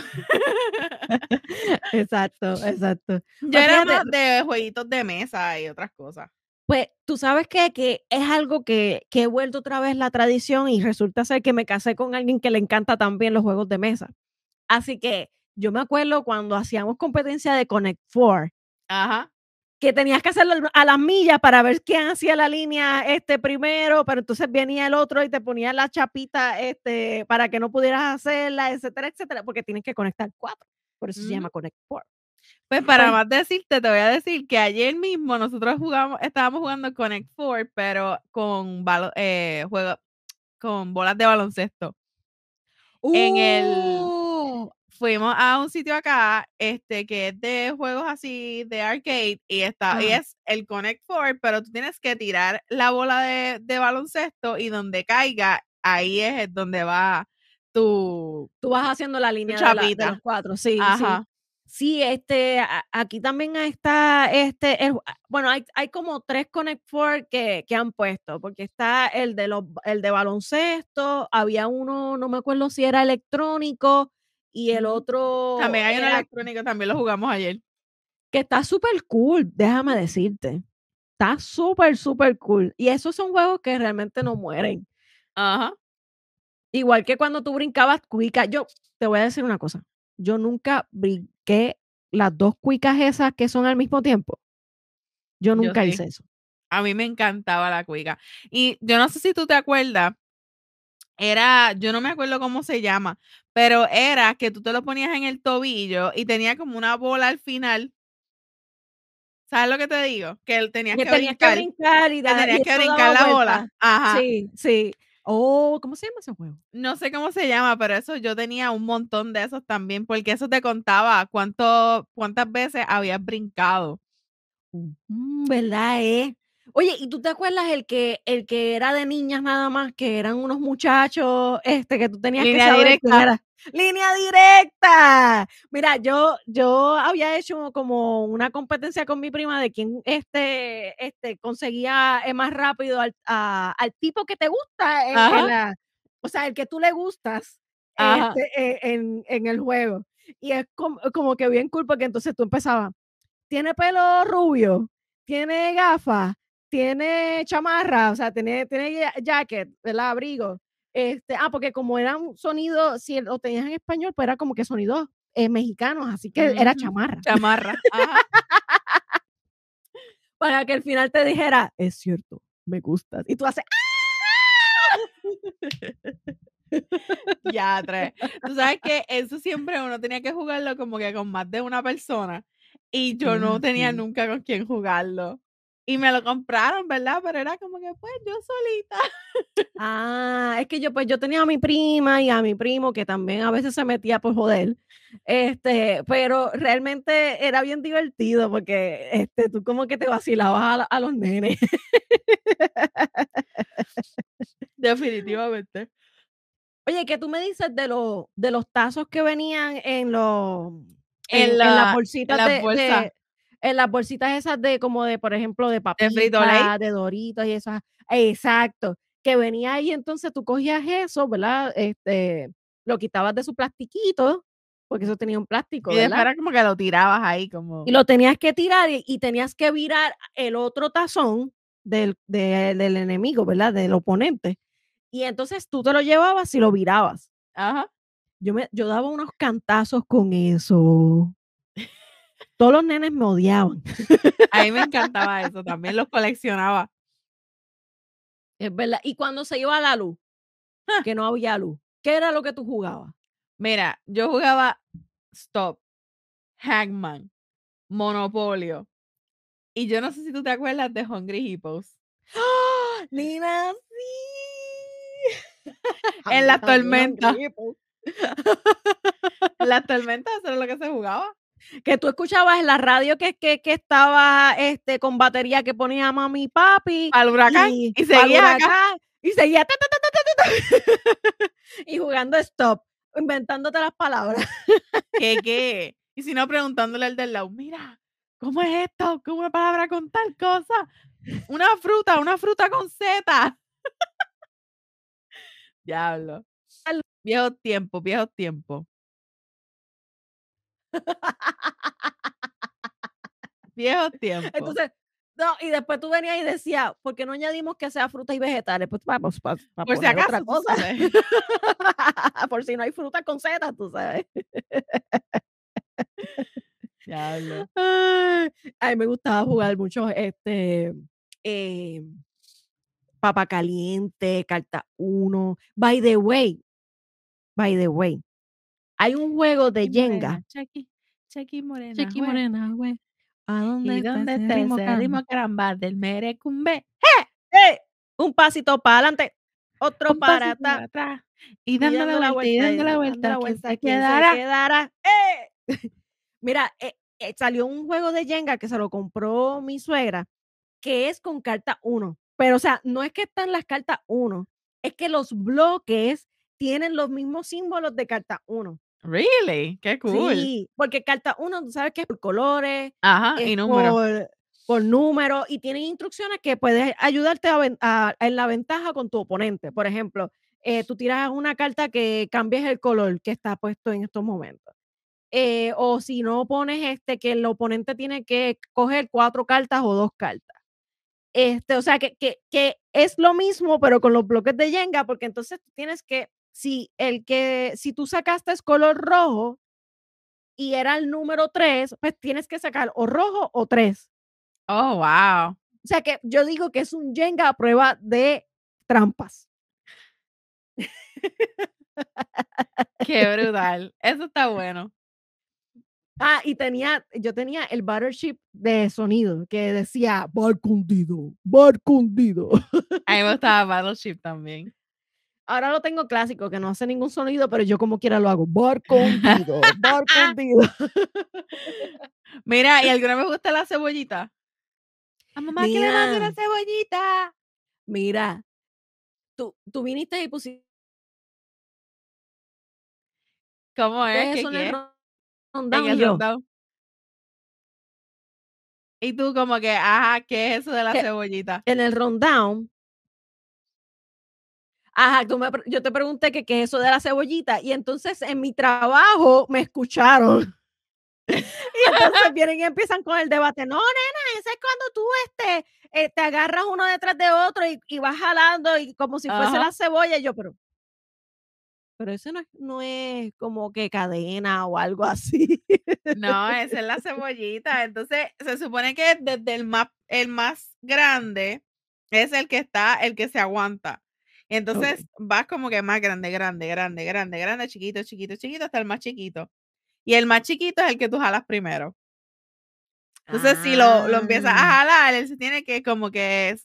S2: exacto, exacto.
S1: Yo
S2: Pues
S1: era más de jueguitos de mesa y otras cosas.
S2: Pues tú sabes qué? que es algo que, que he vuelto otra vez la tradición y resulta ser que me casé con alguien que le encanta también los juegos de mesa. Así que yo me acuerdo cuando hacíamos competencia de Connect Four,
S1: Ajá.
S2: Que tenías que hacerlo a las millas para ver quién hacía la línea este primero, pero entonces venía el otro y te ponía la chapita este, para que no pudieras hacerla, etcétera, etcétera, porque tienes que conectar cuatro. Por eso se
S1: Ujú.
S2: llama Connect Four.
S1: Pues para
S2: Pues-
S1: más decirte, te voy a decir que ayer mismo nosotros jugamos, estábamos jugando Connect Four, pero con eh, juego, con bolas de baloncesto. En el-
S2: ¡Oh!
S1: Fuimos a un sitio acá, este, que es de juegos así de arcade, y está, y
S2: Ajá.
S1: es el Connect Four, pero tú tienes que tirar la bola de, de baloncesto y donde caiga, ahí es donde va tu,
S2: Tú vas haciendo la línea de, la- de los cuatro, sí, sí.
S1: Ajá.
S2: Sí, este, aquí también está este, el- bueno, hay, hay como tres Connect Four que, que han puesto, porque está el de los, el de baloncesto, había uno, no me acuerdo si era electrónico, y el otro
S1: También hay uno
S2: era
S1: electrónico, también lo jugamos ayer.
S2: que está súper cool, déjame decirte. Está súper, súper cool. Y esos son juegos que realmente no mueren.
S1: Ajá.
S2: Igual que cuando tú brincabas cuicas. Yo te voy a decir una cosa. Yo nunca brinqué las dos cuicas esas que son al mismo tiempo. Yo
S1: Yo
S2: nunca
S1: sí.
S2: hice eso.
S1: A mí me encantaba la cuica. Y yo no sé si tú te acuerdas, era, yo no me acuerdo cómo se llama, pero era que tú te lo ponías en el tobillo y tenía como una bola al final. ¿Sabes lo que te digo? Que tenías
S2: Que
S1: que
S2: tenías que
S1: brincar.
S2: brincar y dar
S1: tenías
S2: y
S1: que brincar la bola. Ajá.
S2: Sí, sí. Oh, ¿cómo se llama ese juego?
S1: No sé cómo se llama, pero eso yo tenía un montón de esos también, porque eso te contaba cuánto, cuántas veces habías brincado.
S2: Mm, ¿Verdad, eh? Oye, ¿y tú te acuerdas el que el que era de niñas nada más, que eran unos muchachos, este, que tú tenías
S1: Línea
S2: que saber quién
S1: directa.
S2: era? ¡Línea directa! Mira, yo, yo había hecho como una competencia con mi prima de quién este, este, conseguía eh, más rápido al, a- al tipo que te gusta, en- en
S1: Ajá.
S2: la- o sea, el que tú le gustas este, eh, en, en el juego. Y es como, como que bien cool porque entonces tú empezabas, tiene pelo rubio, tiene gafas, tiene chamarra, o sea, tiene, tiene jacket, ¿verdad? Abrigo. Este, ah, porque como era un sonido, si lo tenías en español, pues era como que sonidos eh, mexicanos, así que era chamarra.
S1: Chamarra. Ajá.
S2: Para que al final te dijera, es cierto, me gustas. Y tú haces,
S1: Ya, tres. Tú sabes que eso siempre uno tenía que jugarlo como que con más de una persona. Y yo no
S2: Ah,
S1: tenía nunca con quién jugarlo. Y me lo compraron, ¿verdad? Pero era como que, pues, yo solita.
S2: Ah, es que yo pues yo tenía a mi prima y a mi primo que también a veces se metía por joder. Este, pero realmente era bien divertido porque este tú como que te vacilabas a, la- a los nenes.
S1: Definitivamente.
S2: Oye, ¿qué tú me dices de los de los tazos que venían en los
S1: En
S2: en, en
S1: la-
S2: las
S1: en
S2: bolsitas
S1: las
S2: de,
S1: bolsas.
S2: de- en las bolsitas esas de como de por ejemplo de
S1: Lay.
S2: papitas, de doritos y esas. Exacto, que venía ahí entonces tú cogías eso, ¿verdad? Este, lo quitabas de su plastiquito, porque eso tenía un plástico,
S1: Y era como que lo tirabas ahí, como.
S2: Y lo tenías que tirar y, y tenías que virar el otro tazón del, de- del enemigo, ¿verdad? Del oponente. Y entonces tú te lo llevabas y lo virabas.
S1: Ajá.
S2: Yo, me, yo daba unos cantazos con eso. Todos los nenes me odiaban.
S1: A mí me encantaba eso. También los coleccionaba.
S2: Es verdad. Y cuando se iba la luz,
S1: Ah.
S2: que no había luz, ¿qué era lo que tú jugabas?
S1: Mira, yo jugaba Stop, Hangman, Monopolio. Y yo no sé si tú te acuerdas de Hungry Hippos.
S2: ¡Ah! Nina, sí. A
S1: En la tormenta. Las tormentas, eso era lo que se jugaba.
S2: Que tú escuchabas en la radio que, que, que estaba este, con batería que ponía mami y papi.
S1: Al huracán. Y,
S2: pa'l
S1: seguías acá.
S2: Y seguía ta, ta, ta, ta, ta, ta, y jugando stop, inventándote las palabras.
S1: ¿Qué, qué? Y si no, preguntándole al del lado, mira, ¿cómo es esto? ¿Cómo una palabra con tal cosa? Una fruta, una fruta con Z. Diablo. Viejos tiempos, viejos tiempos. Viejos tiempos.
S2: Entonces, no, y después tú venías y decías, ¿por qué no añadimos que sea frutas y vegetales? Pues vamos, para,
S1: Por si
S2: otra
S1: acaso,
S2: cosa. Por si no hay fruta con setas, tú sabes. Ay, a mí me gustaba jugar mucho este eh, papa caliente, carta 1. By the way, by the way, hay un juego de Jenga.
S1: Chucky, Chucky Morena.
S2: Chequi. Morena, güey. ¿A dónde
S1: ¿Y dónde está
S2: ritmo, caramba
S1: del merecumbe?
S2: ¡Eh! Un pasito para adelante, otro
S1: Un
S2: para atrás.
S1: Y
S2: y
S1: dando la vuelta, y dando la vuelta. ¿quién se
S2: ¿quién
S1: quedará?
S2: quedará? ¡Eh! Mira, eh, eh, salió un juego de Jenga que se lo compró mi suegra, que es con carta 1. Pero, o sea, no es que están las cartas 1, es que los bloques tienen los mismos símbolos de carta 1.
S1: Really? Qué cool.
S2: Sí, porque carta 1, tú sabes que es por colores,
S1: Ajá,
S2: es
S1: y número.
S2: por, por número y tienen instrucciones que puedes ayudarte a, ven- a- en la ventaja con tu oponente. Por ejemplo, eh, tú tiras una carta que cambies el color que está puesto en estos momentos. Eh, o si no pones este, que el oponente tiene que coger cuatro cartas o dos cartas. Este, o sea, que, que, que es lo mismo, pero con los bloques de Jenga, porque entonces tienes que, si el que, si tú sacaste es color rojo y era el número tres, pues tienes que sacar o rojo o tres.
S1: Oh, wow.
S2: O sea que yo digo que es un Jenga a prueba de trampas.
S1: Qué brutal. Eso está bueno.
S2: Ah, y tenía, yo tenía el Battleship de sonido que decía barco hundido, barco hundido.
S1: A mí me gustaba Battleship también.
S2: Ahora lo tengo clásico, que no hace ningún sonido, pero yo como quiera lo hago. Barco hundido, barco hundido.
S1: Mira, ¿y alguna vez gusta la cebollita? A mamá que le mande una
S2: Mira.
S1: cebollita.
S2: Mira, tú, tú viniste y pusiste
S1: ¿Cómo es? ¿Qué
S2: eso en el rundown
S1: En
S2: y
S1: el rundown. Y tú como que, ajá, ¿qué es eso de la
S2: ¿Qué?
S1: cebollita?
S2: en el rundown. Ajá, tú me yo te pregunté que qué es eso de la cebollita y entonces en mi trabajo me escucharon. Y entonces vienen y empiezan con el debate. No, nena, ese es cuando tú este, eh, te agarras uno detrás de otro y, y vas jalando y como si fuese
S1: Ajá.
S2: la cebolla. Y yo, pero, pero eso no es, no es como que cadena o algo así.
S1: No, esa es la cebollita. Entonces, se supone que desde el más, el más grande es el que está, el que se aguanta. Entonces vas como que más grande, grande, grande, grande, grande, chiquito, chiquito, chiquito, hasta el más chiquito. Y el más chiquito es el que tú jalas primero. Entonces, si lo, lo empiezas a
S2: Ah,
S1: jalar, él se tiene que como que,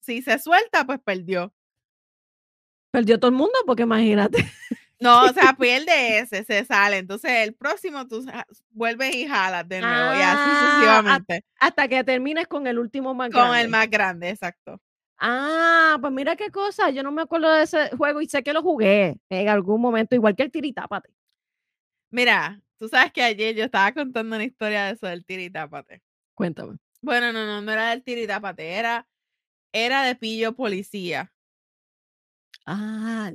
S1: si se suelta, pues perdió.
S2: Perdió todo el mundo porque imagínate.
S1: No, o sea, pierde ese, se sale. Entonces, el próximo tú vuelves y jalas de nuevo y así
S2: Ah,
S1: sucesivamente.
S2: Hasta que termines con el último más
S1: Con
S2: grande.
S1: el más grande, exacto.
S2: Ah, pues mira qué cosa. Yo no me acuerdo de ese juego y sé que lo jugué en algún momento, igual que el tiritápate.
S1: Mira, tú sabes que ayer yo estaba contando una historia de eso del tiritápate.
S2: Cuéntame.
S1: Bueno, no, no, no era del tiritápate, era, era de pillo policía.
S2: Ah,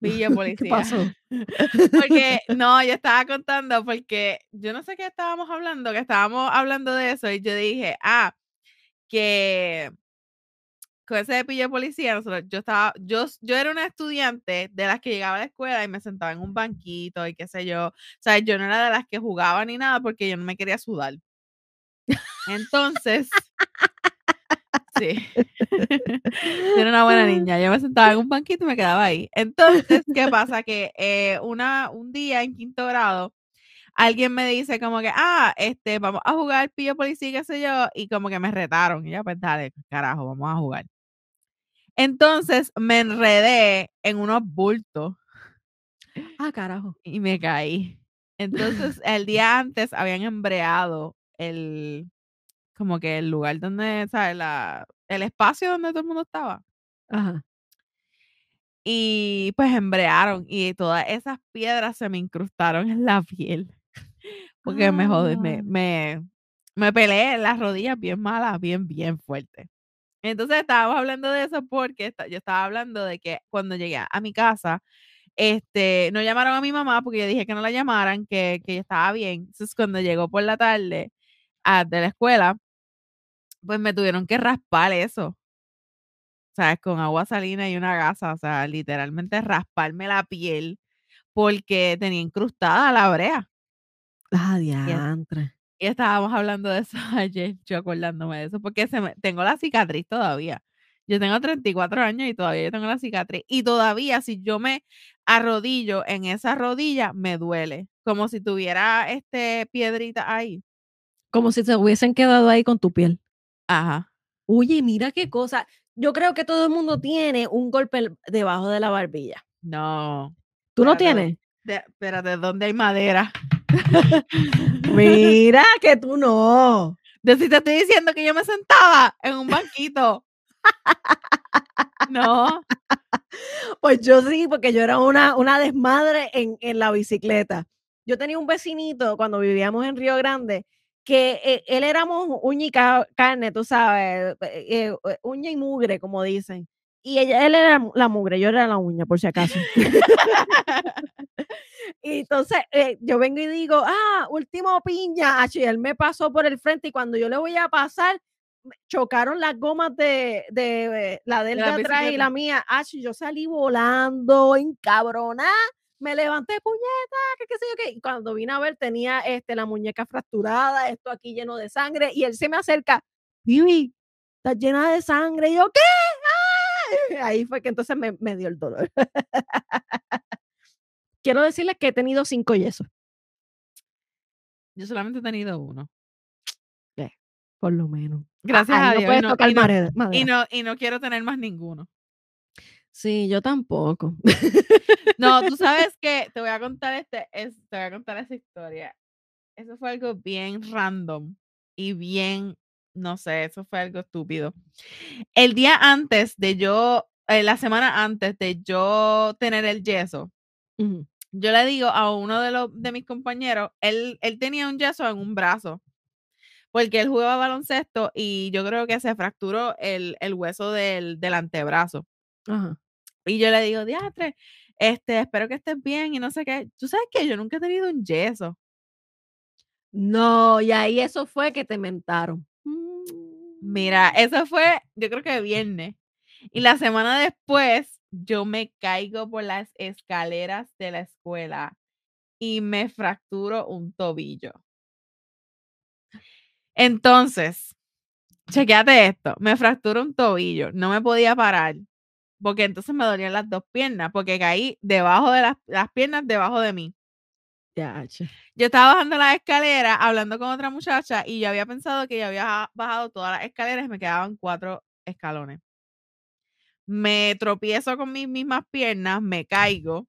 S1: Pillo
S2: ¿qué
S1: policía.
S2: pasó?
S1: Porque, no, yo estaba contando porque yo no sé qué estábamos hablando, que estábamos hablando de eso y yo dije, ah, que ese de pillo policía, nosotros, yo estaba, yo, yo era una estudiante de las que llegaba a la escuela y me sentaba en un banquito y qué sé yo. O sea, yo no era de las que jugaba ni nada porque yo no me quería sudar. Entonces, sí. Yo era una buena niña. Yo me sentaba en un banquito y me quedaba ahí. Entonces, ¿qué pasa? Que eh, una, un día en quinto grado, alguien me dice como que, ah, este, vamos a jugar pillo policía, qué sé yo, y como que me retaron. Y yo, pues dale, carajo, vamos a jugar. Entonces me enredé en unos bultos
S2: Ah, carajo.
S1: y me caí. Entonces, el día antes habían embreado el, como que el lugar donde, ¿sabes? La, el espacio donde todo el mundo estaba.
S2: Ajá.
S1: Y pues embrearon y todas esas piedras se me incrustaron en la piel. Porque me jodí, me,
S2: Ah.
S1: me, me peleé en las rodillas bien malas, bien, bien fuerte. Entonces estábamos hablando de eso porque yo estaba hablando de que cuando llegué a, a mi casa, este, no llamaron a mi mamá porque yo dije que no la llamaran, que, que yo estaba bien. Entonces cuando llegó por la tarde a- de la escuela, pues me tuvieron que raspar eso. ¿sabes? Con agua salina y una gasa, o sea, literalmente rasparme la piel porque tenía incrustada la brea.
S2: Ah, diantre.
S1: Y estábamos hablando de eso ayer, yo acordándome de eso, porque se me, tengo la cicatriz todavía. Yo tengo 34 años y todavía yo tengo la cicatriz. Y todavía si yo me arrodillo en esa rodilla, me duele. Como si tuviera este piedrita ahí.
S2: Como si se hubiesen quedado ahí con tu piel.
S1: Ajá.
S2: Oye, mira qué cosa. Yo creo que todo el mundo tiene un golpe debajo de la barbilla.
S1: No.
S2: ¿Tú no tienes?
S1: de- espérate, ¿dónde hay madera?
S2: Mira que tú no.
S1: De si te estoy diciendo que yo me sentaba en un banquito. No.
S2: Pues yo sí, porque yo era una, una desmadre en, en la bicicleta. Yo tenía un vecinito cuando vivíamos en Río Grande que eh, él éramos uña y ca- carne, tú sabes, eh, eh, uña y mugre, como dicen. Y ella, él era la mugre, yo era la uña, por si acaso. y entonces eh, yo vengo y digo, ah, último piña, y él me pasó por el frente y cuando yo le voy a pasar, chocaron las gomas de, de la del de atrás y la mía, ah, yo salí volando, encabronada, me levanté, puñeta, que qué sé yo qué, y cuando vine a ver tenía este, la muñeca fracturada, esto aquí lleno de sangre, y él se me acerca, Vivi, está llena de sangre, y yo, ¿qué? Ahí fue que entonces me, me dio el dolor. Quiero decirles que he tenido cinco yesos.
S1: Yo solamente he tenido uno.
S2: por lo menos.
S1: Gracias
S2: a
S1: Dios.
S2: No
S1: y, no,
S2: tocar
S1: y, no,
S2: madera.
S1: y, no, y no quiero tener más ninguno.
S2: Sí, yo tampoco.
S1: no, tú sabes que te voy a contar este, es, te voy a contar esa historia. Eso fue algo bien random y bien, no sé, eso fue algo estúpido. El día antes de yo, eh, la semana antes de yo tener el yeso, yo le digo a uno de los de mis compañeros, él, él tenía un yeso en un brazo, porque él jugaba baloncesto y yo creo que se fracturó el, el hueso del, del antebrazo. Y yo le digo, diatre, este, espero que estés bien y no sé qué. Tú sabes que yo nunca he tenido un yeso.
S2: No, y ahí eso fue que te mentaron.
S1: Mira, eso fue, yo creo que viernes. Y la semana después, yo me caigo por las escaleras de la escuela y me fracturo un tobillo. Entonces, chequeate esto, me fracturo un tobillo, no me podía parar, porque entonces me dolían las dos piernas, porque caí debajo de las, las piernas, debajo de mí.
S2: Ya.
S1: Yo estaba bajando la escalera hablando con otra muchacha y yo había pensado que yo había bajado todas las escaleras y me quedaban cuatro escalones. Me tropiezo con mis mismas piernas, me caigo,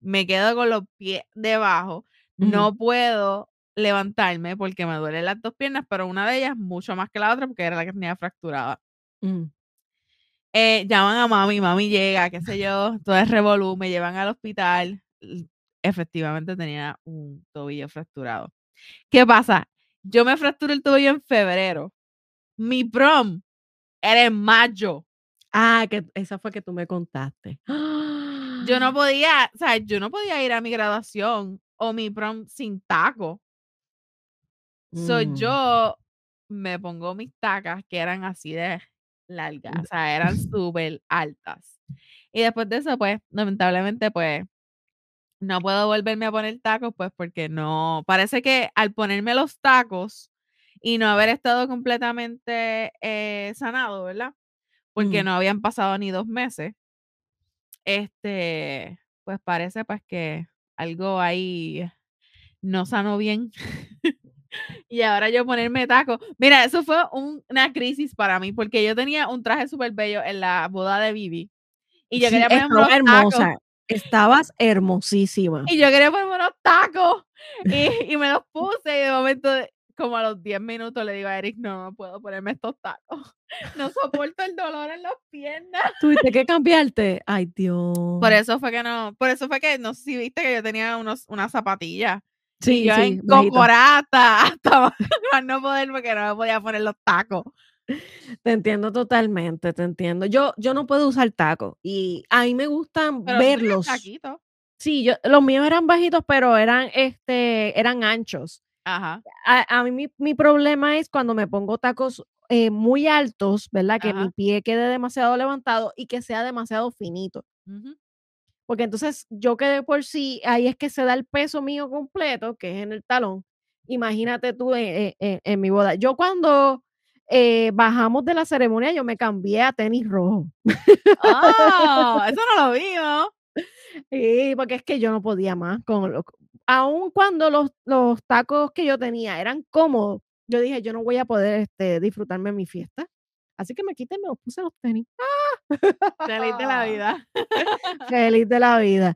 S1: me quedo con los pies debajo, no puedo levantarme porque me duelen las dos piernas, pero una de ellas mucho más que la otra porque era la que tenía fracturada.
S2: Mm.
S1: Eh, llaman a mami, mami llega, qué sé yo, todo es revolú, me llevan al hospital. Efectivamente tenía un tobillo fracturado. ¿Qué pasa? Yo me fracturé el tobillo en febrero. Mi prom era en mayo.
S2: Ah, que esa fue que tú me contaste.
S1: Yo no podía, o sea, yo no podía ir a mi graduación o mi prom sin taco.
S2: Mm.
S1: yo me pongo mis tacas que eran así de largas, o sea, eran súper altas. Y después de eso, pues, lamentablemente, pues, no puedo volverme a poner tacos, pues, porque no, parece que al ponerme los tacos y no haber estado completamente eh, sanado, ¿verdad? Porque
S2: Mm.
S1: no habían pasado ni dos meses, este, pues parece pues que algo ahí no sanó bien. y ahora yo ponerme tacos. Mira, eso fue un- una crisis para mí, porque yo tenía un traje súper bello en la boda de Vivi. Y yo quería ponerme
S2: estaba
S1: unos tacos.
S2: Estabas hermosísima.
S1: Y yo quería ponerme unos tacos. Y, y me los puse. Y de momento, como a los 10 minutos, le digo a Eric: No, no puedo ponerme estos tacos. No soporto el dolor en las piernas.
S2: Tuviste que cambiarte. Ay, Dios.
S1: Por eso fue que no, por eso fue que no sé si viste que yo tenía unos, unas zapatillas.
S2: Sí,
S1: y yo
S2: sí,
S1: en cocorata hasta no poder porque no me podía poner los tacos.
S2: Te entiendo totalmente, te entiendo. Yo, yo no puedo usar tacos y a mí me gustan
S1: Pero
S2: verlos. Sí, yo, los míos eran bajitos, pero eran, este, eran anchos.
S1: Ajá.
S2: A, a mí mi, mi problema es cuando me pongo tacos eh, muy altos, ¿verdad? Que mi pie quede demasiado levantado y que sea demasiado finito.
S1: ujú.
S2: Porque entonces yo que de por sí, ahí es que se da el peso mío completo, que es en el talón. Imagínate tú en, en- en- en mi boda. Yo cuando eh, bajamos de la ceremonia, yo me cambié a tenis rojo.
S1: Oh, eso no lo vimos.
S2: Sí, porque es que yo no podía más. Con lo- aun cuando los, los tacos que yo tenía eran cómodos, yo dije, yo no voy a poder este, disfrutarme mi fiesta. Así que me quité y me los puse los tenis.
S1: Feliz de la vida.
S2: Feliz de la vida.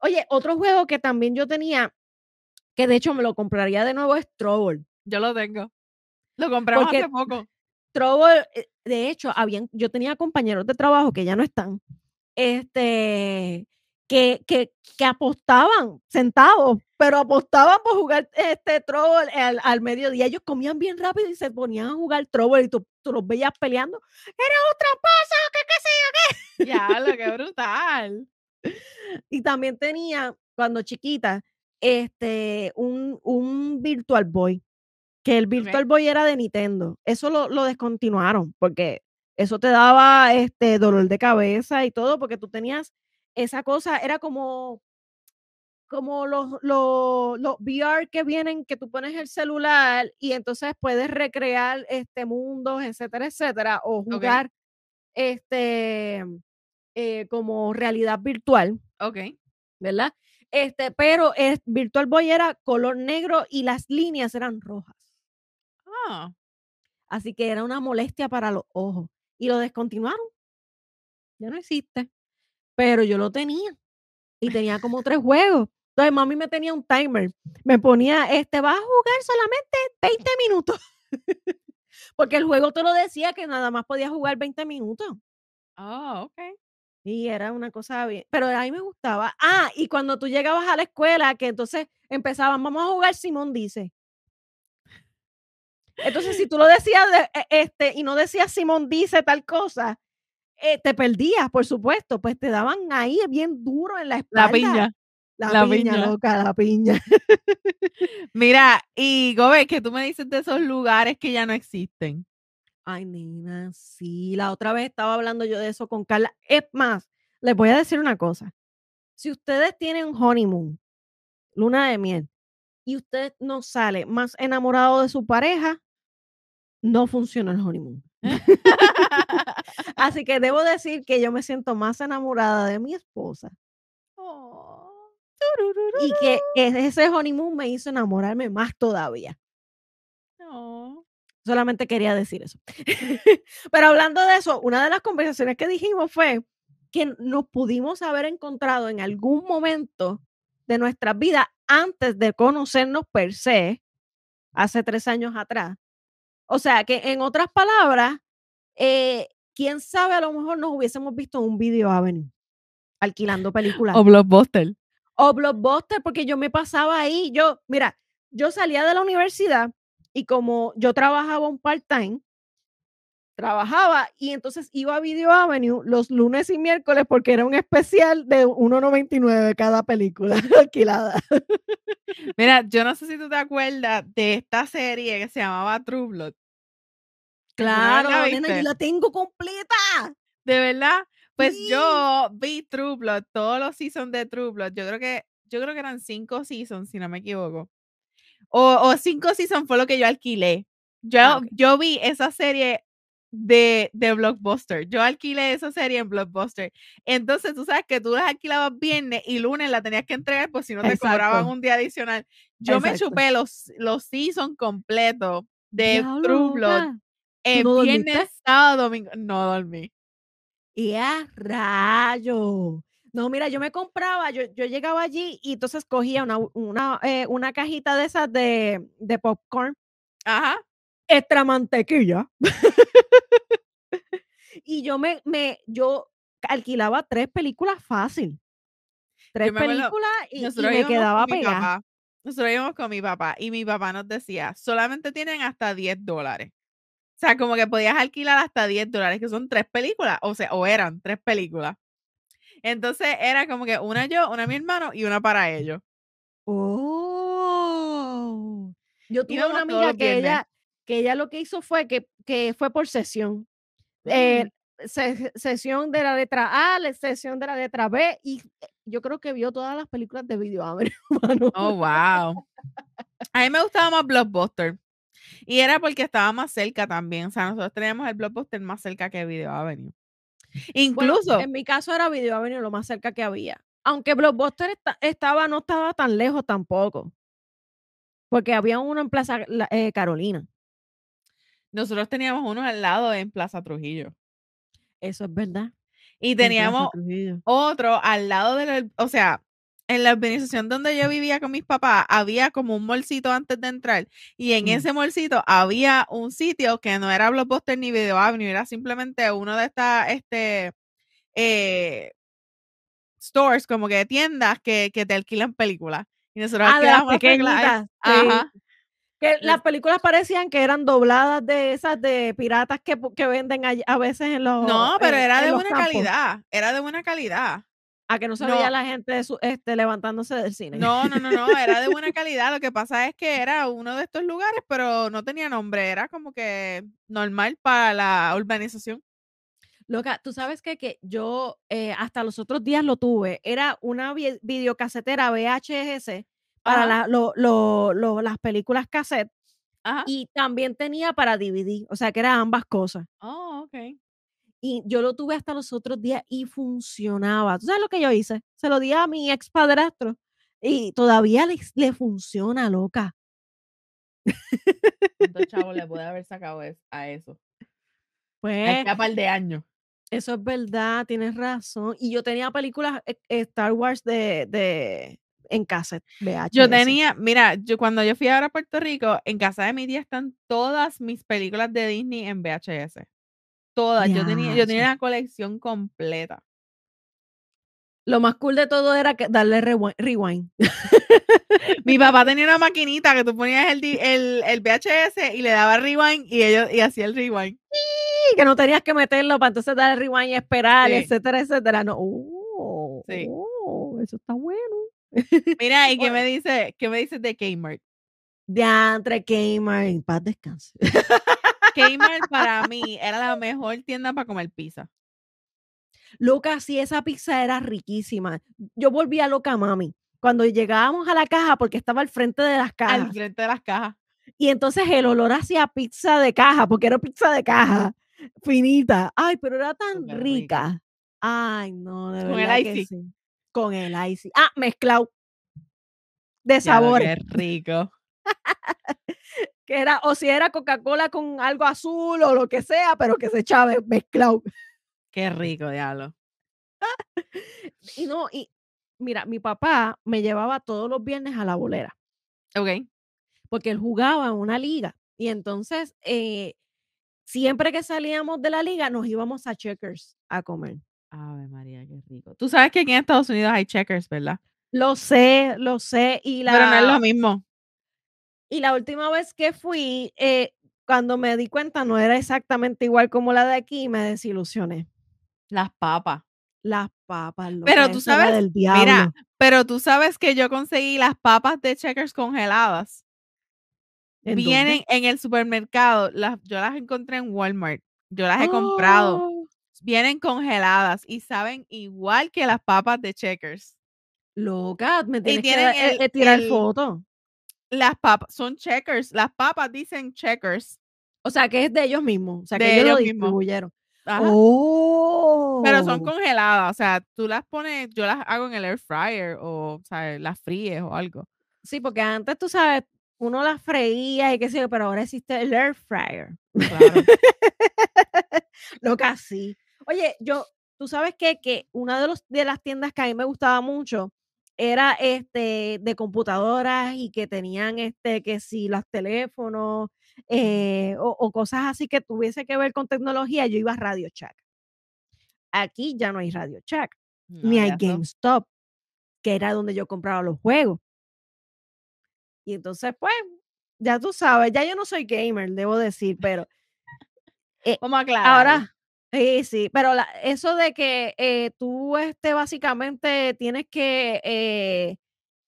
S2: Oye, otro juego que también yo tenía, que de hecho me lo compraría de nuevo, es Trouble.
S1: Yo lo tengo. Lo compramos
S2: Porque-
S1: hace poco.
S2: Trouble, eh, de hecho, habían, yo tenía compañeros de trabajo que ya no están, este, que, que, que apostaban sentados, pero apostaban por jugar este Trouble al, al mediodía. Ellos comían bien rápido y se ponían a jugar Trouble y tú, tú los veías peleando. Era otra cosa, que qué sé yo
S1: Ya, lo que brutal.
S2: Y también tenía, cuando chiquita, este, un, un Virtual Boy, que el Virtual Boy era de Nintendo. Eso lo, lo descontinuaron porque eso te daba este dolor de cabeza y todo, porque tú tenías esa cosa, era como como los, los, los, VR que vienen, que tú pones el celular y entonces puedes recrear este mundos, etcétera, etcétera, o jugar este eh, como realidad virtual.
S1: Ok.
S2: ¿Verdad? Este, pero es, Virtual Boy era color negro y las líneas eran rojas.
S1: Ah.
S2: Así que era una molestia para los ojos. Y lo descontinuaron. Ya no existe. Pero yo lo tenía. Y tenía como tres juegos. Entonces mami me tenía un timer. Me ponía, este, vas a jugar solamente 20 minutos. Porque el juego te lo decía que nada más podía jugar 20 minutos.
S1: Oh, ok.
S2: Y era una cosa bien, pero a mí me gustaba. Ah, y cuando tú llegabas a la escuela, que entonces empezaban, vamos a jugar Simón dice. Entonces, si tú lo decías e, este, y no decías Simón dice tal cosa, eh, te perdías, por supuesto, pues te daban ahí bien duro en la espalda.
S1: La piña.
S2: La, piña, loca, la piña.
S1: Mira, y Gobe, que tú me dices de esos lugares que ya no existen.
S2: Ay, nena, sí, la otra vez estaba hablando yo de eso con Carla. Es más, les voy a decir una cosa. Si ustedes tienen honeymoon, luna de miel, y usted no sale más enamorado de su pareja, no funciona el honeymoon. Así que debo decir que yo me siento más enamorada de mi esposa. Oh. Y que ese honeymoon me hizo enamorarme más todavía. Solamente quería decir eso. Pero hablando de eso, una de las conversaciones que dijimos fue que nos pudimos haber encontrado en algún momento de nuestra vida antes de conocernos per se, hace tres años atrás. O sea, que en otras palabras, eh, quién sabe, a lo mejor nos hubiésemos visto en un video Avenue alquilando películas.
S1: O Blockbuster
S2: o Blockbuster, porque yo me pasaba ahí. Yo, mira, yo salía de la universidad y como yo trabajaba un part-time, trabajaba y entonces iba a Video Avenue los lunes y miércoles porque era un especial de 1.99 cada película alquilada.
S1: Mira, yo no sé si tú te acuerdas de esta serie que se llamaba True Blood.
S2: Claro, nena, yo la tengo completa.
S1: De verdad. Pues yo vi True Blood, todos los seasons de True Blood. Yo creo que, yo creo que eran cinco seasons, si no me equivoco. O, o cinco seasons fue lo que yo alquilé. Yo, ah, yo vi esa serie de, de Blockbuster. Yo alquilé esa serie en Blockbuster. Entonces, tú sabes que tú las alquilabas viernes y lunes la tenías que entregar, pues si no te cobraban un día adicional. Yo me chupé los, los seasons completos de True Blood. El viernes, sábado, domingo. No dormí.
S2: Y a rayo. No, mira, yo me compraba, yo, yo llegaba allí y entonces cogía una, una, eh, una cajita de esas de, de popcorn.
S1: Ajá.
S2: Extra mantequilla. y yo me, me, yo alquilaba tres películas fácil. Tres películas y, me quedaba pegada.
S1: Nosotros íbamos con mi papá y mi papá nos decía, solamente tienen hasta 10 dólares. O sea, como que podías alquilar hasta 10 dólares, que son tres películas, o sea, o eran tres películas. Entonces era como que una yo, una mi hermano y una para ellos.
S2: Oh. Yo tuve una amiga que ella, que ella lo que hizo fue que, que fue por sesión. Eh, sesión de la letra A, sesión de la letra B, y yo creo que vio todas las películas de video.
S1: Oh, wow. A mí me gustaba más Blockbuster. Y era porque estaba más cerca también. O sea, nosotros teníamos el blockbuster más cerca que Video Avenue. Incluso.
S2: en mi caso era Video Avenue lo más cerca que había. Aunque Blockbuster estaba, no estaba tan lejos tampoco. Porque había uno en Plaza eh, Carolina.
S1: Nosotros teníamos uno al lado en Plaza Trujillo.
S2: Eso es verdad.
S1: Y teníamos otro al lado del, o sea, en la organización donde yo vivía con mis papás había como un molcito antes de entrar y en mm. ese molcito había un sitio que no era Blockbuster ni Video Avenue, era simplemente uno de estas este, eh, stores, como que tiendas que, que te alquilan películas. Y nosotros
S2: ah, pequeñitas. Ajá. Que las películas parecían que eran dobladas de esas de piratas que, que venden a, a veces en los.
S1: No, pero
S2: en-
S1: era
S2: en
S1: de buena
S2: campos.
S1: calidad. Era de buena calidad.
S2: A que no se
S1: No.
S2: veía la gente su- este, levantándose del cine.
S1: No, no, no, no, era de buena calidad. Lo que pasa es que era uno de estos lugares, pero no tenía nombre. Era como que normal para la urbanización.
S2: Loca, tú sabes que, que yo eh, hasta los otros días lo tuve. Era una vi- videocasetera VHS para la- lo- lo- lo- las películas cassette
S1: Ajá.
S2: y también tenía para DVD. O sea que eran ambas cosas.
S1: Oh, ok.
S2: Y yo lo tuve hasta los otros días y funcionaba. ¿Tú sabes lo que yo hice? Se lo di a mi ex padrastro y todavía le, le funciona, loca.
S1: ¿Cuántos chavos le puede haber sacado es- a eso?
S2: Pues
S1: a par de años.
S2: eso es verdad, tienes razón. Y yo tenía películas eh, eh, Star Wars de, de en cassette, VHS.
S1: Yo tenía, mira, yo cuando yo fui ahora a Puerto Rico, en casa de mi tía están todas mis películas de Disney en VHS. Todas. Yo tenía, yo tenía la colección completa.
S2: Lo más cool de todo era que darle rewi- rewind.
S1: Mi papá tenía una maquinita que tú ponías el, el, el VHS y le daba rewind y ellos y hacía el rewind.
S2: Y que no tenías que meterlo para entonces darle rewind y esperar,
S1: Sí.
S2: etcétera, etcétera. No, oh,
S1: Sí.
S2: oh, eso está bueno.
S1: Mira, ¿y qué me dice? ¿Qué me dices de Kmart?
S2: Diantre Gamer, en paz descanse.
S1: Kmart para mí era la mejor tienda para comer pizza.
S2: Loca, sí, esa pizza era riquísima. Yo volvía loca, mami. Cuando llegábamos a la caja, porque estaba al frente de las
S1: Al
S2: cajas,
S1: frente de las cajas.
S2: y entonces el olor hacía pizza de caja, porque era pizza de caja, finita. Ay, pero era tan
S1: rica.
S2: rica. Ay, no, de
S1: Con el
S2: que sí. Con el icy. Ah, mezclado. De sabores.
S1: Qué rico.
S2: Que era, o si era Coca-Cola con algo azul o lo que sea, pero que se echaba mezclado.
S1: Qué rico, diablo.
S2: Y no, y mira, mi papá me llevaba todos los viernes a la bolera.
S1: Ok.
S2: porque él jugaba en una liga. Y entonces, eh, siempre que salíamos de la liga, nos íbamos a Checkers a comer.
S1: Ave María, qué rico. Tú sabes que aquí en Estados Unidos hay checkers, ¿verdad?
S2: Lo sé, lo sé. Y la,
S1: Pero no es lo mismo.
S2: y la última vez que fui, eh, cuando me di cuenta, no era exactamente igual como la de aquí, me desilusioné.
S1: Las papas.
S2: Las papas,
S1: Pero
S2: loca,
S1: tú sabes,
S2: del diablo.
S1: Mira, pero tú sabes que yo conseguí las papas de checkers congeladas.
S2: ¿En dónde?
S1: Vienen en el supermercado. Las, yo las encontré en Walmart. Yo las he comprado.
S2: Oh,
S1: Vienen congeladas y saben igual que las papas de checkers.
S2: Loca, me tienes que eh,
S1: el-
S2: eh, tirar
S1: el-
S2: foto.
S1: Las papas son checkers. Las papas dicen checkers.
S2: O sea, que es de ellos mismos. O sea, que
S1: De
S2: ellos lo
S1: ellos mismos.
S2: distribuyeron. Oh.
S1: Pero son congeladas, o sea, tú las pones, yo las hago en el air fryer o, sea, las fríes o algo.
S2: Sí, porque antes tú sabes, uno las freía y qué sé yo, pero ahora existe el air fryer.
S1: Claro.
S2: Lo casi. Oye, yo, tú sabes qué? que una de los de las tiendas que a mí me gustaba mucho era este de computadoras y que tenían este que si los teléfonos eh, o, o cosas así que tuviese que ver con tecnología, yo iba a Radio Shack. Aquí ya no hay Radio Shack,
S1: No,
S2: ni hay GameStop, que era donde yo compraba los juegos. Y entonces, pues, ya tú sabes, ya yo no soy gamer, debo decir, pero
S1: Vamos a aclarar.
S2: ahora, sí, sí, pero la- eso de que eh, tú, este, básicamente tienes que eh,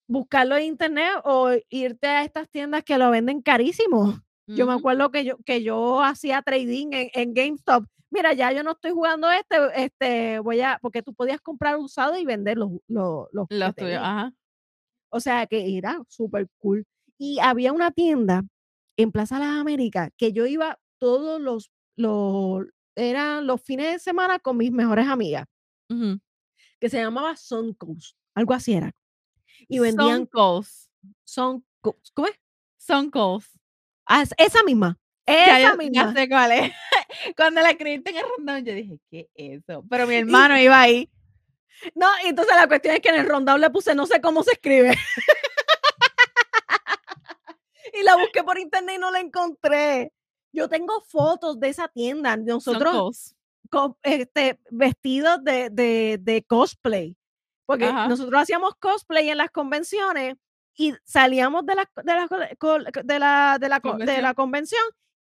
S2: buscarlo en internet o irte a estas tiendas que lo venden carísimo. Yo me acuerdo que yo, que yo hacía trading en, en GameStop. Mira, ya yo no estoy jugando este, este, voy a, porque tú podías comprar usado y vender los, los, los
S1: Los tuyos, ajá.
S2: O sea que era súper cool. Y había una tienda en Plaza Las Américas que yo iba todos los, los, eran los fines de semana con mis mejores amigas, que se llamaba Suncoast, algo así era. Y vendían. Suncoast, ¿cómo es?
S1: Sunkles.
S2: Ah, es- esa misma, esa misma.
S1: ya sé cuál es. Cuando la escribiste en el rondón, yo dije, ¿qué es eso? Pero mi hermano iba ahí.
S2: No, y entonces la cuestión es que en el rondado le puse no sé cómo se escribe. y la busqué por internet y no la encontré. Yo tengo fotos de esa tienda. Nosotros este, vestidos de, de- de cosplay. Porque
S1: Ajá.
S2: nosotros hacíamos cosplay en las convenciones y salíamos de la, de la, de la, de la, de la
S1: Convención.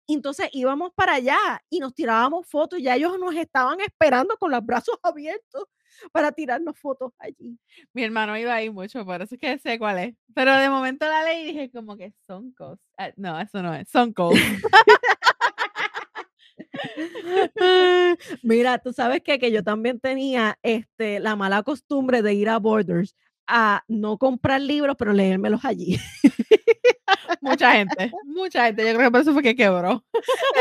S2: Entonces íbamos para allá y nos tirábamos fotos y ya ellos nos estaban esperando con los brazos abiertos para tirarnos fotos allí.
S1: Mi hermano iba ahí mucho, por eso es que sé cuál es. Pero de momento la leí y dije como que son cos. ah, no, eso no es. Son cos.
S2: Mira, tú sabes qué? que yo también tenía este, la mala costumbre de ir a Borders a no comprar libros, pero leérmelos allí.
S1: mucha gente, mucha gente. Yo creo que por eso fue que quebró.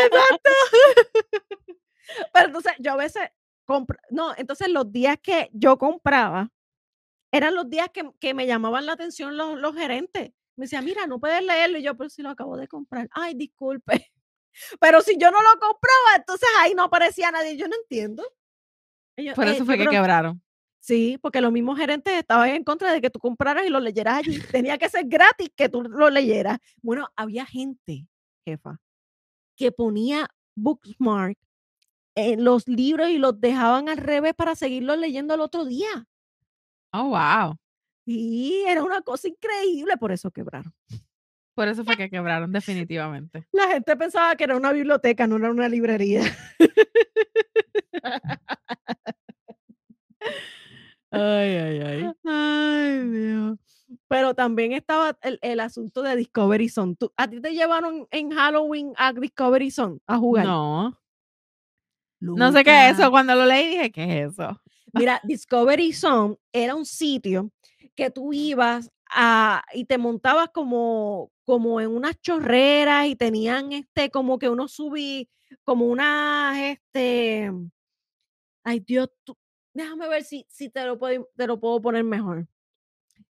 S2: Exacto. Pero entonces yo a veces compro, no, entonces los días que yo compraba eran los días que, que me llamaban la atención los, los gerentes. Me decían, mira, no puedes leerlo. Y yo, pero si lo acabo de comprar. Ay, disculpe. Pero si yo no lo compraba, entonces ahí no aparecía nadie. Yo no entiendo. Ellos,
S1: Por
S2: eh,
S1: eso fue que
S2: creo-
S1: quebraron.
S2: Sí, porque los mismos gerentes estaban en contra de que tú compraras y lo leyeras allí. Tenía que ser gratis que tú lo leyeras. Bueno, había gente, jefa, que ponía bookmark en los libros y los dejaban al revés para seguirlos leyendo el otro día.
S1: Oh, wow.
S2: Y era una cosa increíble, por eso quebraron.
S1: Por eso fue que quebraron, definitivamente.
S2: La gente pensaba que era una biblioteca, no era una librería.
S1: Ay, ay, ay.
S2: Ay, Dios. Pero también estaba el, el asunto de Discovery Zone. ¿Tú- ¿A ti te llevaron en Halloween a Discovery Zone a jugar?
S1: No, no sé qué es eso. Cuando lo leí dije, ¿qué es eso?
S2: Mira, Discovery Zone era un sitio que tú ibas a y te montabas como, como en unas chorreras y tenían este como que unos subí, como unas este ay Dios, tú- déjame ver si, si te lo puedo, te lo puedo poner mejor.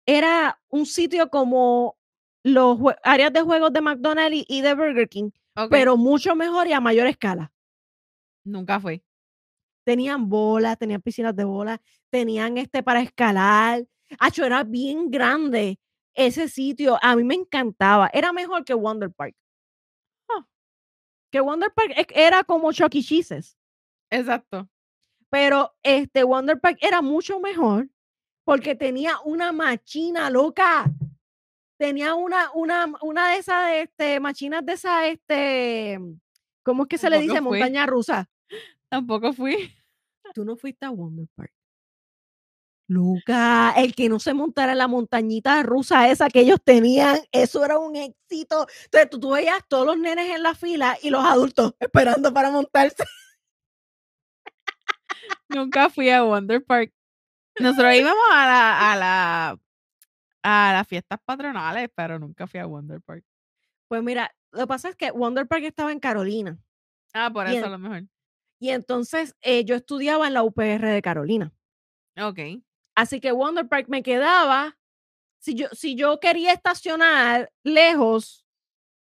S2: Era un sitio como los áreas de juegos de McDonald's y, de Burger King, pero mucho mejor y a mayor escala.
S1: nunca fui.
S2: tenían bolas, tenían piscinas de bolas, tenían este para escalar. Acho, era bien grande ese sitio. A mí me encantaba. Era mejor que Wonder Park. Que Wonder Park era como Chuck E. Cheese's,
S1: Exacto.
S2: Pero este Wonder Park era mucho mejor porque tenía una machina loca. Tenía una, una, una de esas este, machinas de esas, este, ¿cómo es que se le dice?
S1: fui.
S2: Montaña rusa.
S1: Tampoco fui.
S2: Tú no fuiste a Wonder Park. Luca, el que no se montara en la montañita rusa esa que ellos tenían, eso era un éxito. Entonces tú, tú veías todos los nenes en la fila y los adultos esperando para montarse.
S1: Nunca fui a Wonder Park. Nosotros íbamos a la, a la a las fiestas patronales, pero nunca fui a Wonder Park.
S2: Pues mira, lo que pasa es que Wonder Park estaba en Carolina
S1: Ah, por eso a lo mejor.
S2: y entonces eh, yo estudiaba en la UPR de Carolina.
S1: Ok.
S2: Así que Wonder Park me quedaba, si yo, si yo quería estacionar lejos,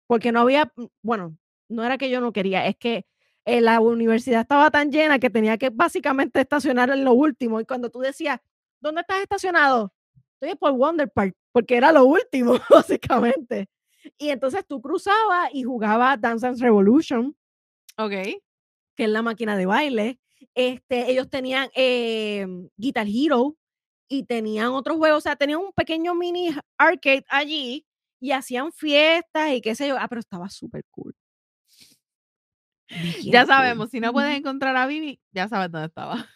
S2: porque no había, mm, bueno, no era que yo no quería, es que eh, la universidad estaba tan llena que tenía que básicamente estacionar en lo último. Y cuando tú decías, ¿dónde estás estacionado? Estoy por Wonder Park, porque era lo último, básicamente. Y entonces tú cruzabas y jugabas Dance Dance Revolution,
S1: Ok.
S2: que es la máquina de baile. Este, ellos tenían eh, Guitar Hero y tenían otros juegos, o sea, tenían un pequeño mini arcade allí y hacían fiestas y qué sé yo. Ah, pero estaba súper cool.
S1: Ya sabemos, si no puedes encontrar a Vivi, ya sabes dónde estaba.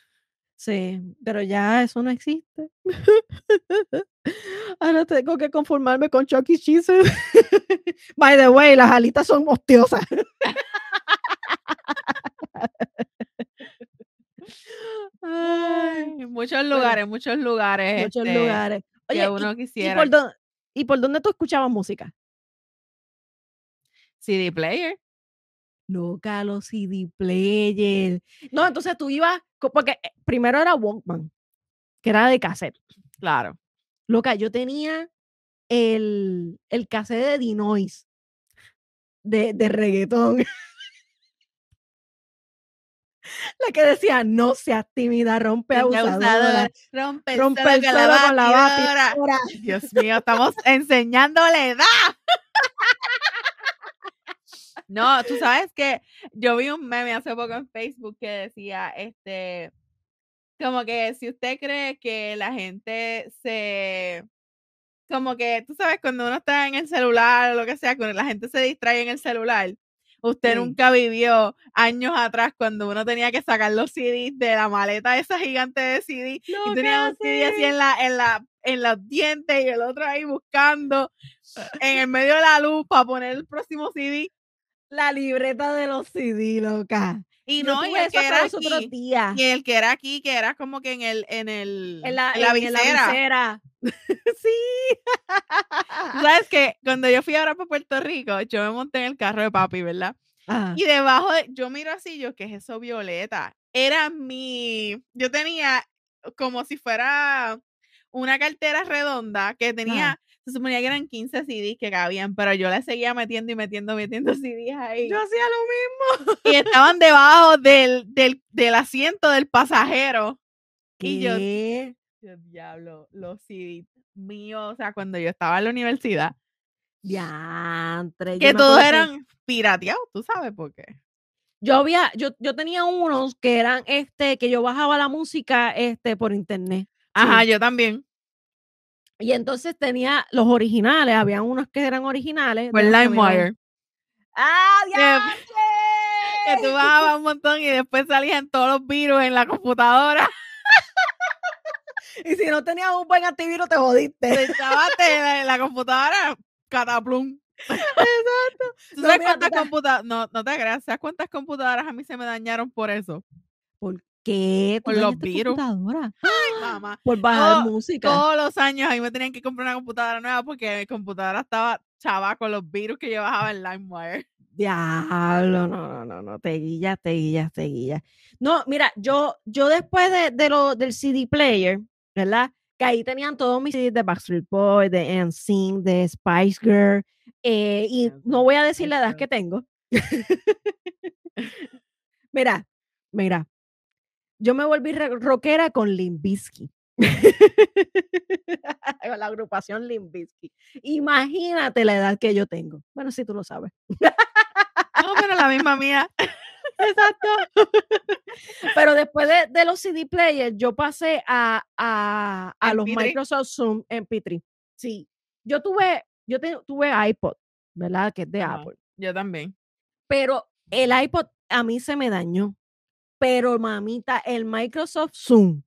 S2: Sí, pero ya eso no existe. Ahora tengo que conformarme con Chuck E. Cheese. By the way, las alitas son hostiosas.
S1: Ay, muchos lugares, muchos lugares.
S2: Muchos
S1: este,
S2: lugares. Oye,
S1: que
S2: ¿y-
S1: uno
S2: ¿y,
S1: quisiera.
S2: por dónde, ¿y por dónde tú escuchabas música?
S1: CD player.
S2: Loca, los CD player. No, entonces tú ibas, porque eh, primero era Walkman, que era de cassette.
S1: Claro.
S2: Loca, yo tenía el, el cassette de Dinois, de, de reggaetón. La que decía, no seas tímida, rompe abusadora,
S1: abusadora, Rompe el
S2: rompe el
S1: con
S2: suelo con la
S1: batidora. Dios mío, estamos enseñándole edad. No, tú sabes que yo vi un meme hace poco en Facebook que decía, este, como que si usted cree que la gente se, como que, tú sabes, cuando uno está en el celular o lo que sea, cuando la gente se distrae en el celular, usted
S2: Sí.
S1: nunca vivió años atrás cuando uno tenía que sacar los CDs de la maleta esa gigante de CD y tenía un CD así en la, en la, en los dientes y el otro ahí buscando en el medio de la luz para poner el próximo CD.
S2: La libreta de los CD, loca.
S1: Y no, y el que era aquí, y el que era aquí, que era como que en el, en el,
S2: En la,
S1: en la
S2: en- en la
S1: visera.
S2: visera. sí.
S1: Tú sabes que cuando yo fui ahora para Puerto Rico, yo me monté en el carro de papi, ¿verdad?
S2: Ajá.
S1: Y debajo de, yo miro así, yo, ¿qué es eso violeta? Era mi, yo tenía como si fuera una cartera redonda que tenía, se suponía que eran 15 CDs que cabían, pero yo le seguía metiendo y metiendo, metiendo CDs ahí.
S2: Yo hacía lo mismo.
S1: y estaban debajo del, del, del asiento del pasajero. Y yo,
S2: ¿Qué?
S1: Dios, diablo, los CDs míos, o sea, cuando yo estaba en la universidad,
S2: Diantre. yo
S1: que todos eran pirateados, ¿tú sabes por qué?
S2: Yo había, yo, yo tenía unos que eran este, que yo bajaba la música este por internet.
S1: Ajá,
S2: Sí.
S1: yo también.
S2: Y entonces tenía los originales, había unos que eran originales. Iban-
S1: LimeWire.
S2: ¡Ah, diantre!
S1: Que tú bajabas un montón y después salían todos los virus en la computadora.
S2: Y si no tenías un buen antivirus, te jodiste.
S1: Te chavaste la, la computadora, cataplum.
S2: Exacto.
S1: ¿Tú
S2: No,
S1: sabes
S2: mira,
S1: cuántas computadoras? No, no te creas. ¿Sabes cuántas computadoras a mí se me dañaron por eso?
S2: ¿Por qué? ¿Tú
S1: Por los virus.
S2: computadora?
S1: Ay, mamá.
S2: Por bajar
S1: Todo-
S2: música.
S1: Todos los años a mí me tenían que comprar una computadora nueva porque mi computadora estaba chava con los virus que yo bajaba en LimeWire.
S2: Diablo, no, no, no, no, te guillas, te guillas, te guillas. No, mira, yo, yo después de, de lo, del CD player, ¿verdad? Que ahí tenían todos mis CDs de Backstreet Boys, de NSYNC, de Spice Girl, eh, y no voy a decir la edad que tengo. mira, mira, yo me volví rockera con Limbisky. con la agrupación Limbisky. Imagínate la edad que yo tengo. Bueno, si tú lo sabes.
S1: No, pero la misma mía.
S2: Exacto. Pero después de, de los CD players, yo pasé a, a, a los
S1: MP3.
S2: Microsoft Zoom MP3. Sí. Yo tuve, yo te- tuve iPod, ¿verdad? Que es de. Apple.
S1: Yo también.
S2: Pero el iPod a mí se me dañó. Pero mamita, el Microsoft Zoom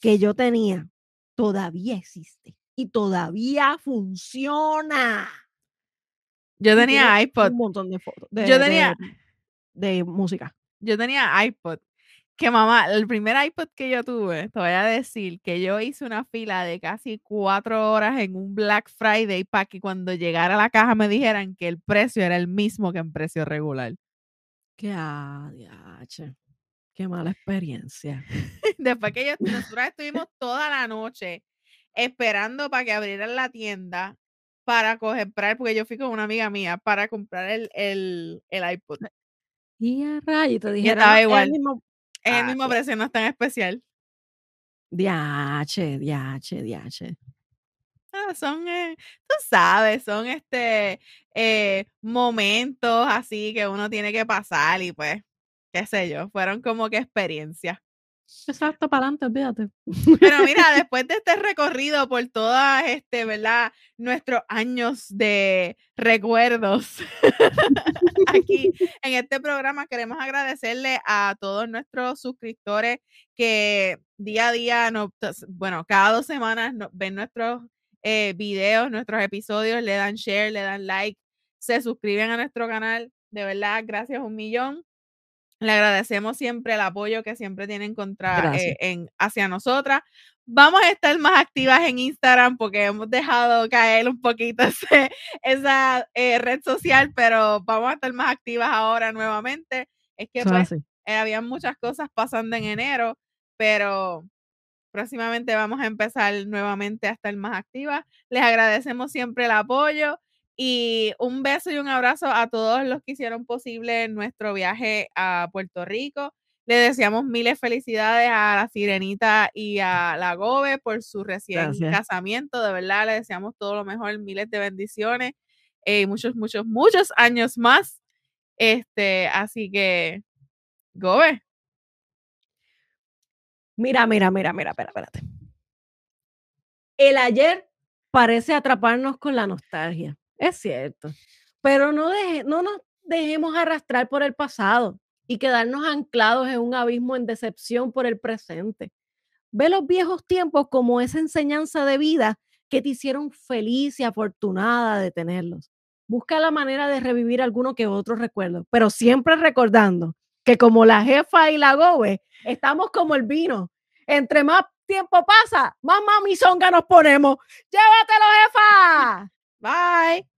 S2: que yo tenía todavía existe y todavía funciona.
S1: Yo tenía iPod.
S2: Un montón de fotos. De,
S1: Yo tenía-
S2: de- de música.
S1: Yo tenía iPod. Que mamá, el primer iPod que yo tuve, te voy a decir que yo hice una fila de casi cuatro horas en un Black Friday para que cuando llegara a la caja me dijeran que el precio era el mismo que en precio regular.
S2: Qué adiache. Qué mala experiencia.
S1: Después que yo, nosotros estuvimos toda la noche esperando para que abrieran la tienda para comprar, porque yo fui con una amiga mía para comprar el, el, el iPod.
S2: Y a rayo, te dijeron.
S1: estaba
S2: "No, es el
S1: igual.
S2: mismo
S1: Es el
S2: Ah,
S1: mismo precio, no es tan especial.
S2: Diache, diache, diache.
S1: Ah, son, eh, tú sabes, son este eh, momentos así que uno tiene que pasar y pues, qué sé yo, fueron como que experiencias.
S2: Exacto, para adelante, olvídate.
S1: Pero mira, después de este recorrido por todas, este, ¿verdad? Nuestros años de recuerdos aquí en este programa, queremos agradecerle a todos nuestros suscriptores que día a día, nos, bueno, cada dos semanas ven nuestros eh, videos, nuestros episodios, le dan share, le dan like, se suscriben a nuestro canal. De verdad, gracias un millón. Le agradecemos siempre el apoyo que siempre tienen contra, eh, en, hacia nosotras. Vamos a estar más activas en Instagram porque hemos dejado caer un poquito ese- esa eh, red social, pero vamos a estar más activas ahora nuevamente. Es que pues, eh, había muchas cosas pasando en enero, pero próximamente vamos a empezar nuevamente a estar más activas. Les agradecemos siempre el apoyo y un beso y un abrazo a todos los que hicieron posible nuestro viaje a Puerto Rico. Le deseamos miles felicidades a la Sirenita y a la Gobe por su recién
S2: Gracias.
S1: casamiento. De verdad, le deseamos todo lo mejor, miles de bendiciones eh, muchos, muchos, muchos años más. Este, así que, Gobe.
S2: Mira, mira, mira, mira, espera, espérate. El ayer parece atraparnos con la nostalgia. Es cierto. Pero no, deje, no nos dejemos arrastrar por el pasado y quedarnos anclados en un abismo en decepción por el presente. Ve los viejos tiempos como esa enseñanza de vida que te hicieron feliz y afortunada de tenerlos. Busca la manera de revivir alguno que otro recuerdo, pero siempre recordando que como la jefa y la gobe, estamos como el vino. Entre más tiempo pasa, más mamizonga nos ponemos. ¡Llévatelo, jefa!
S1: Bye.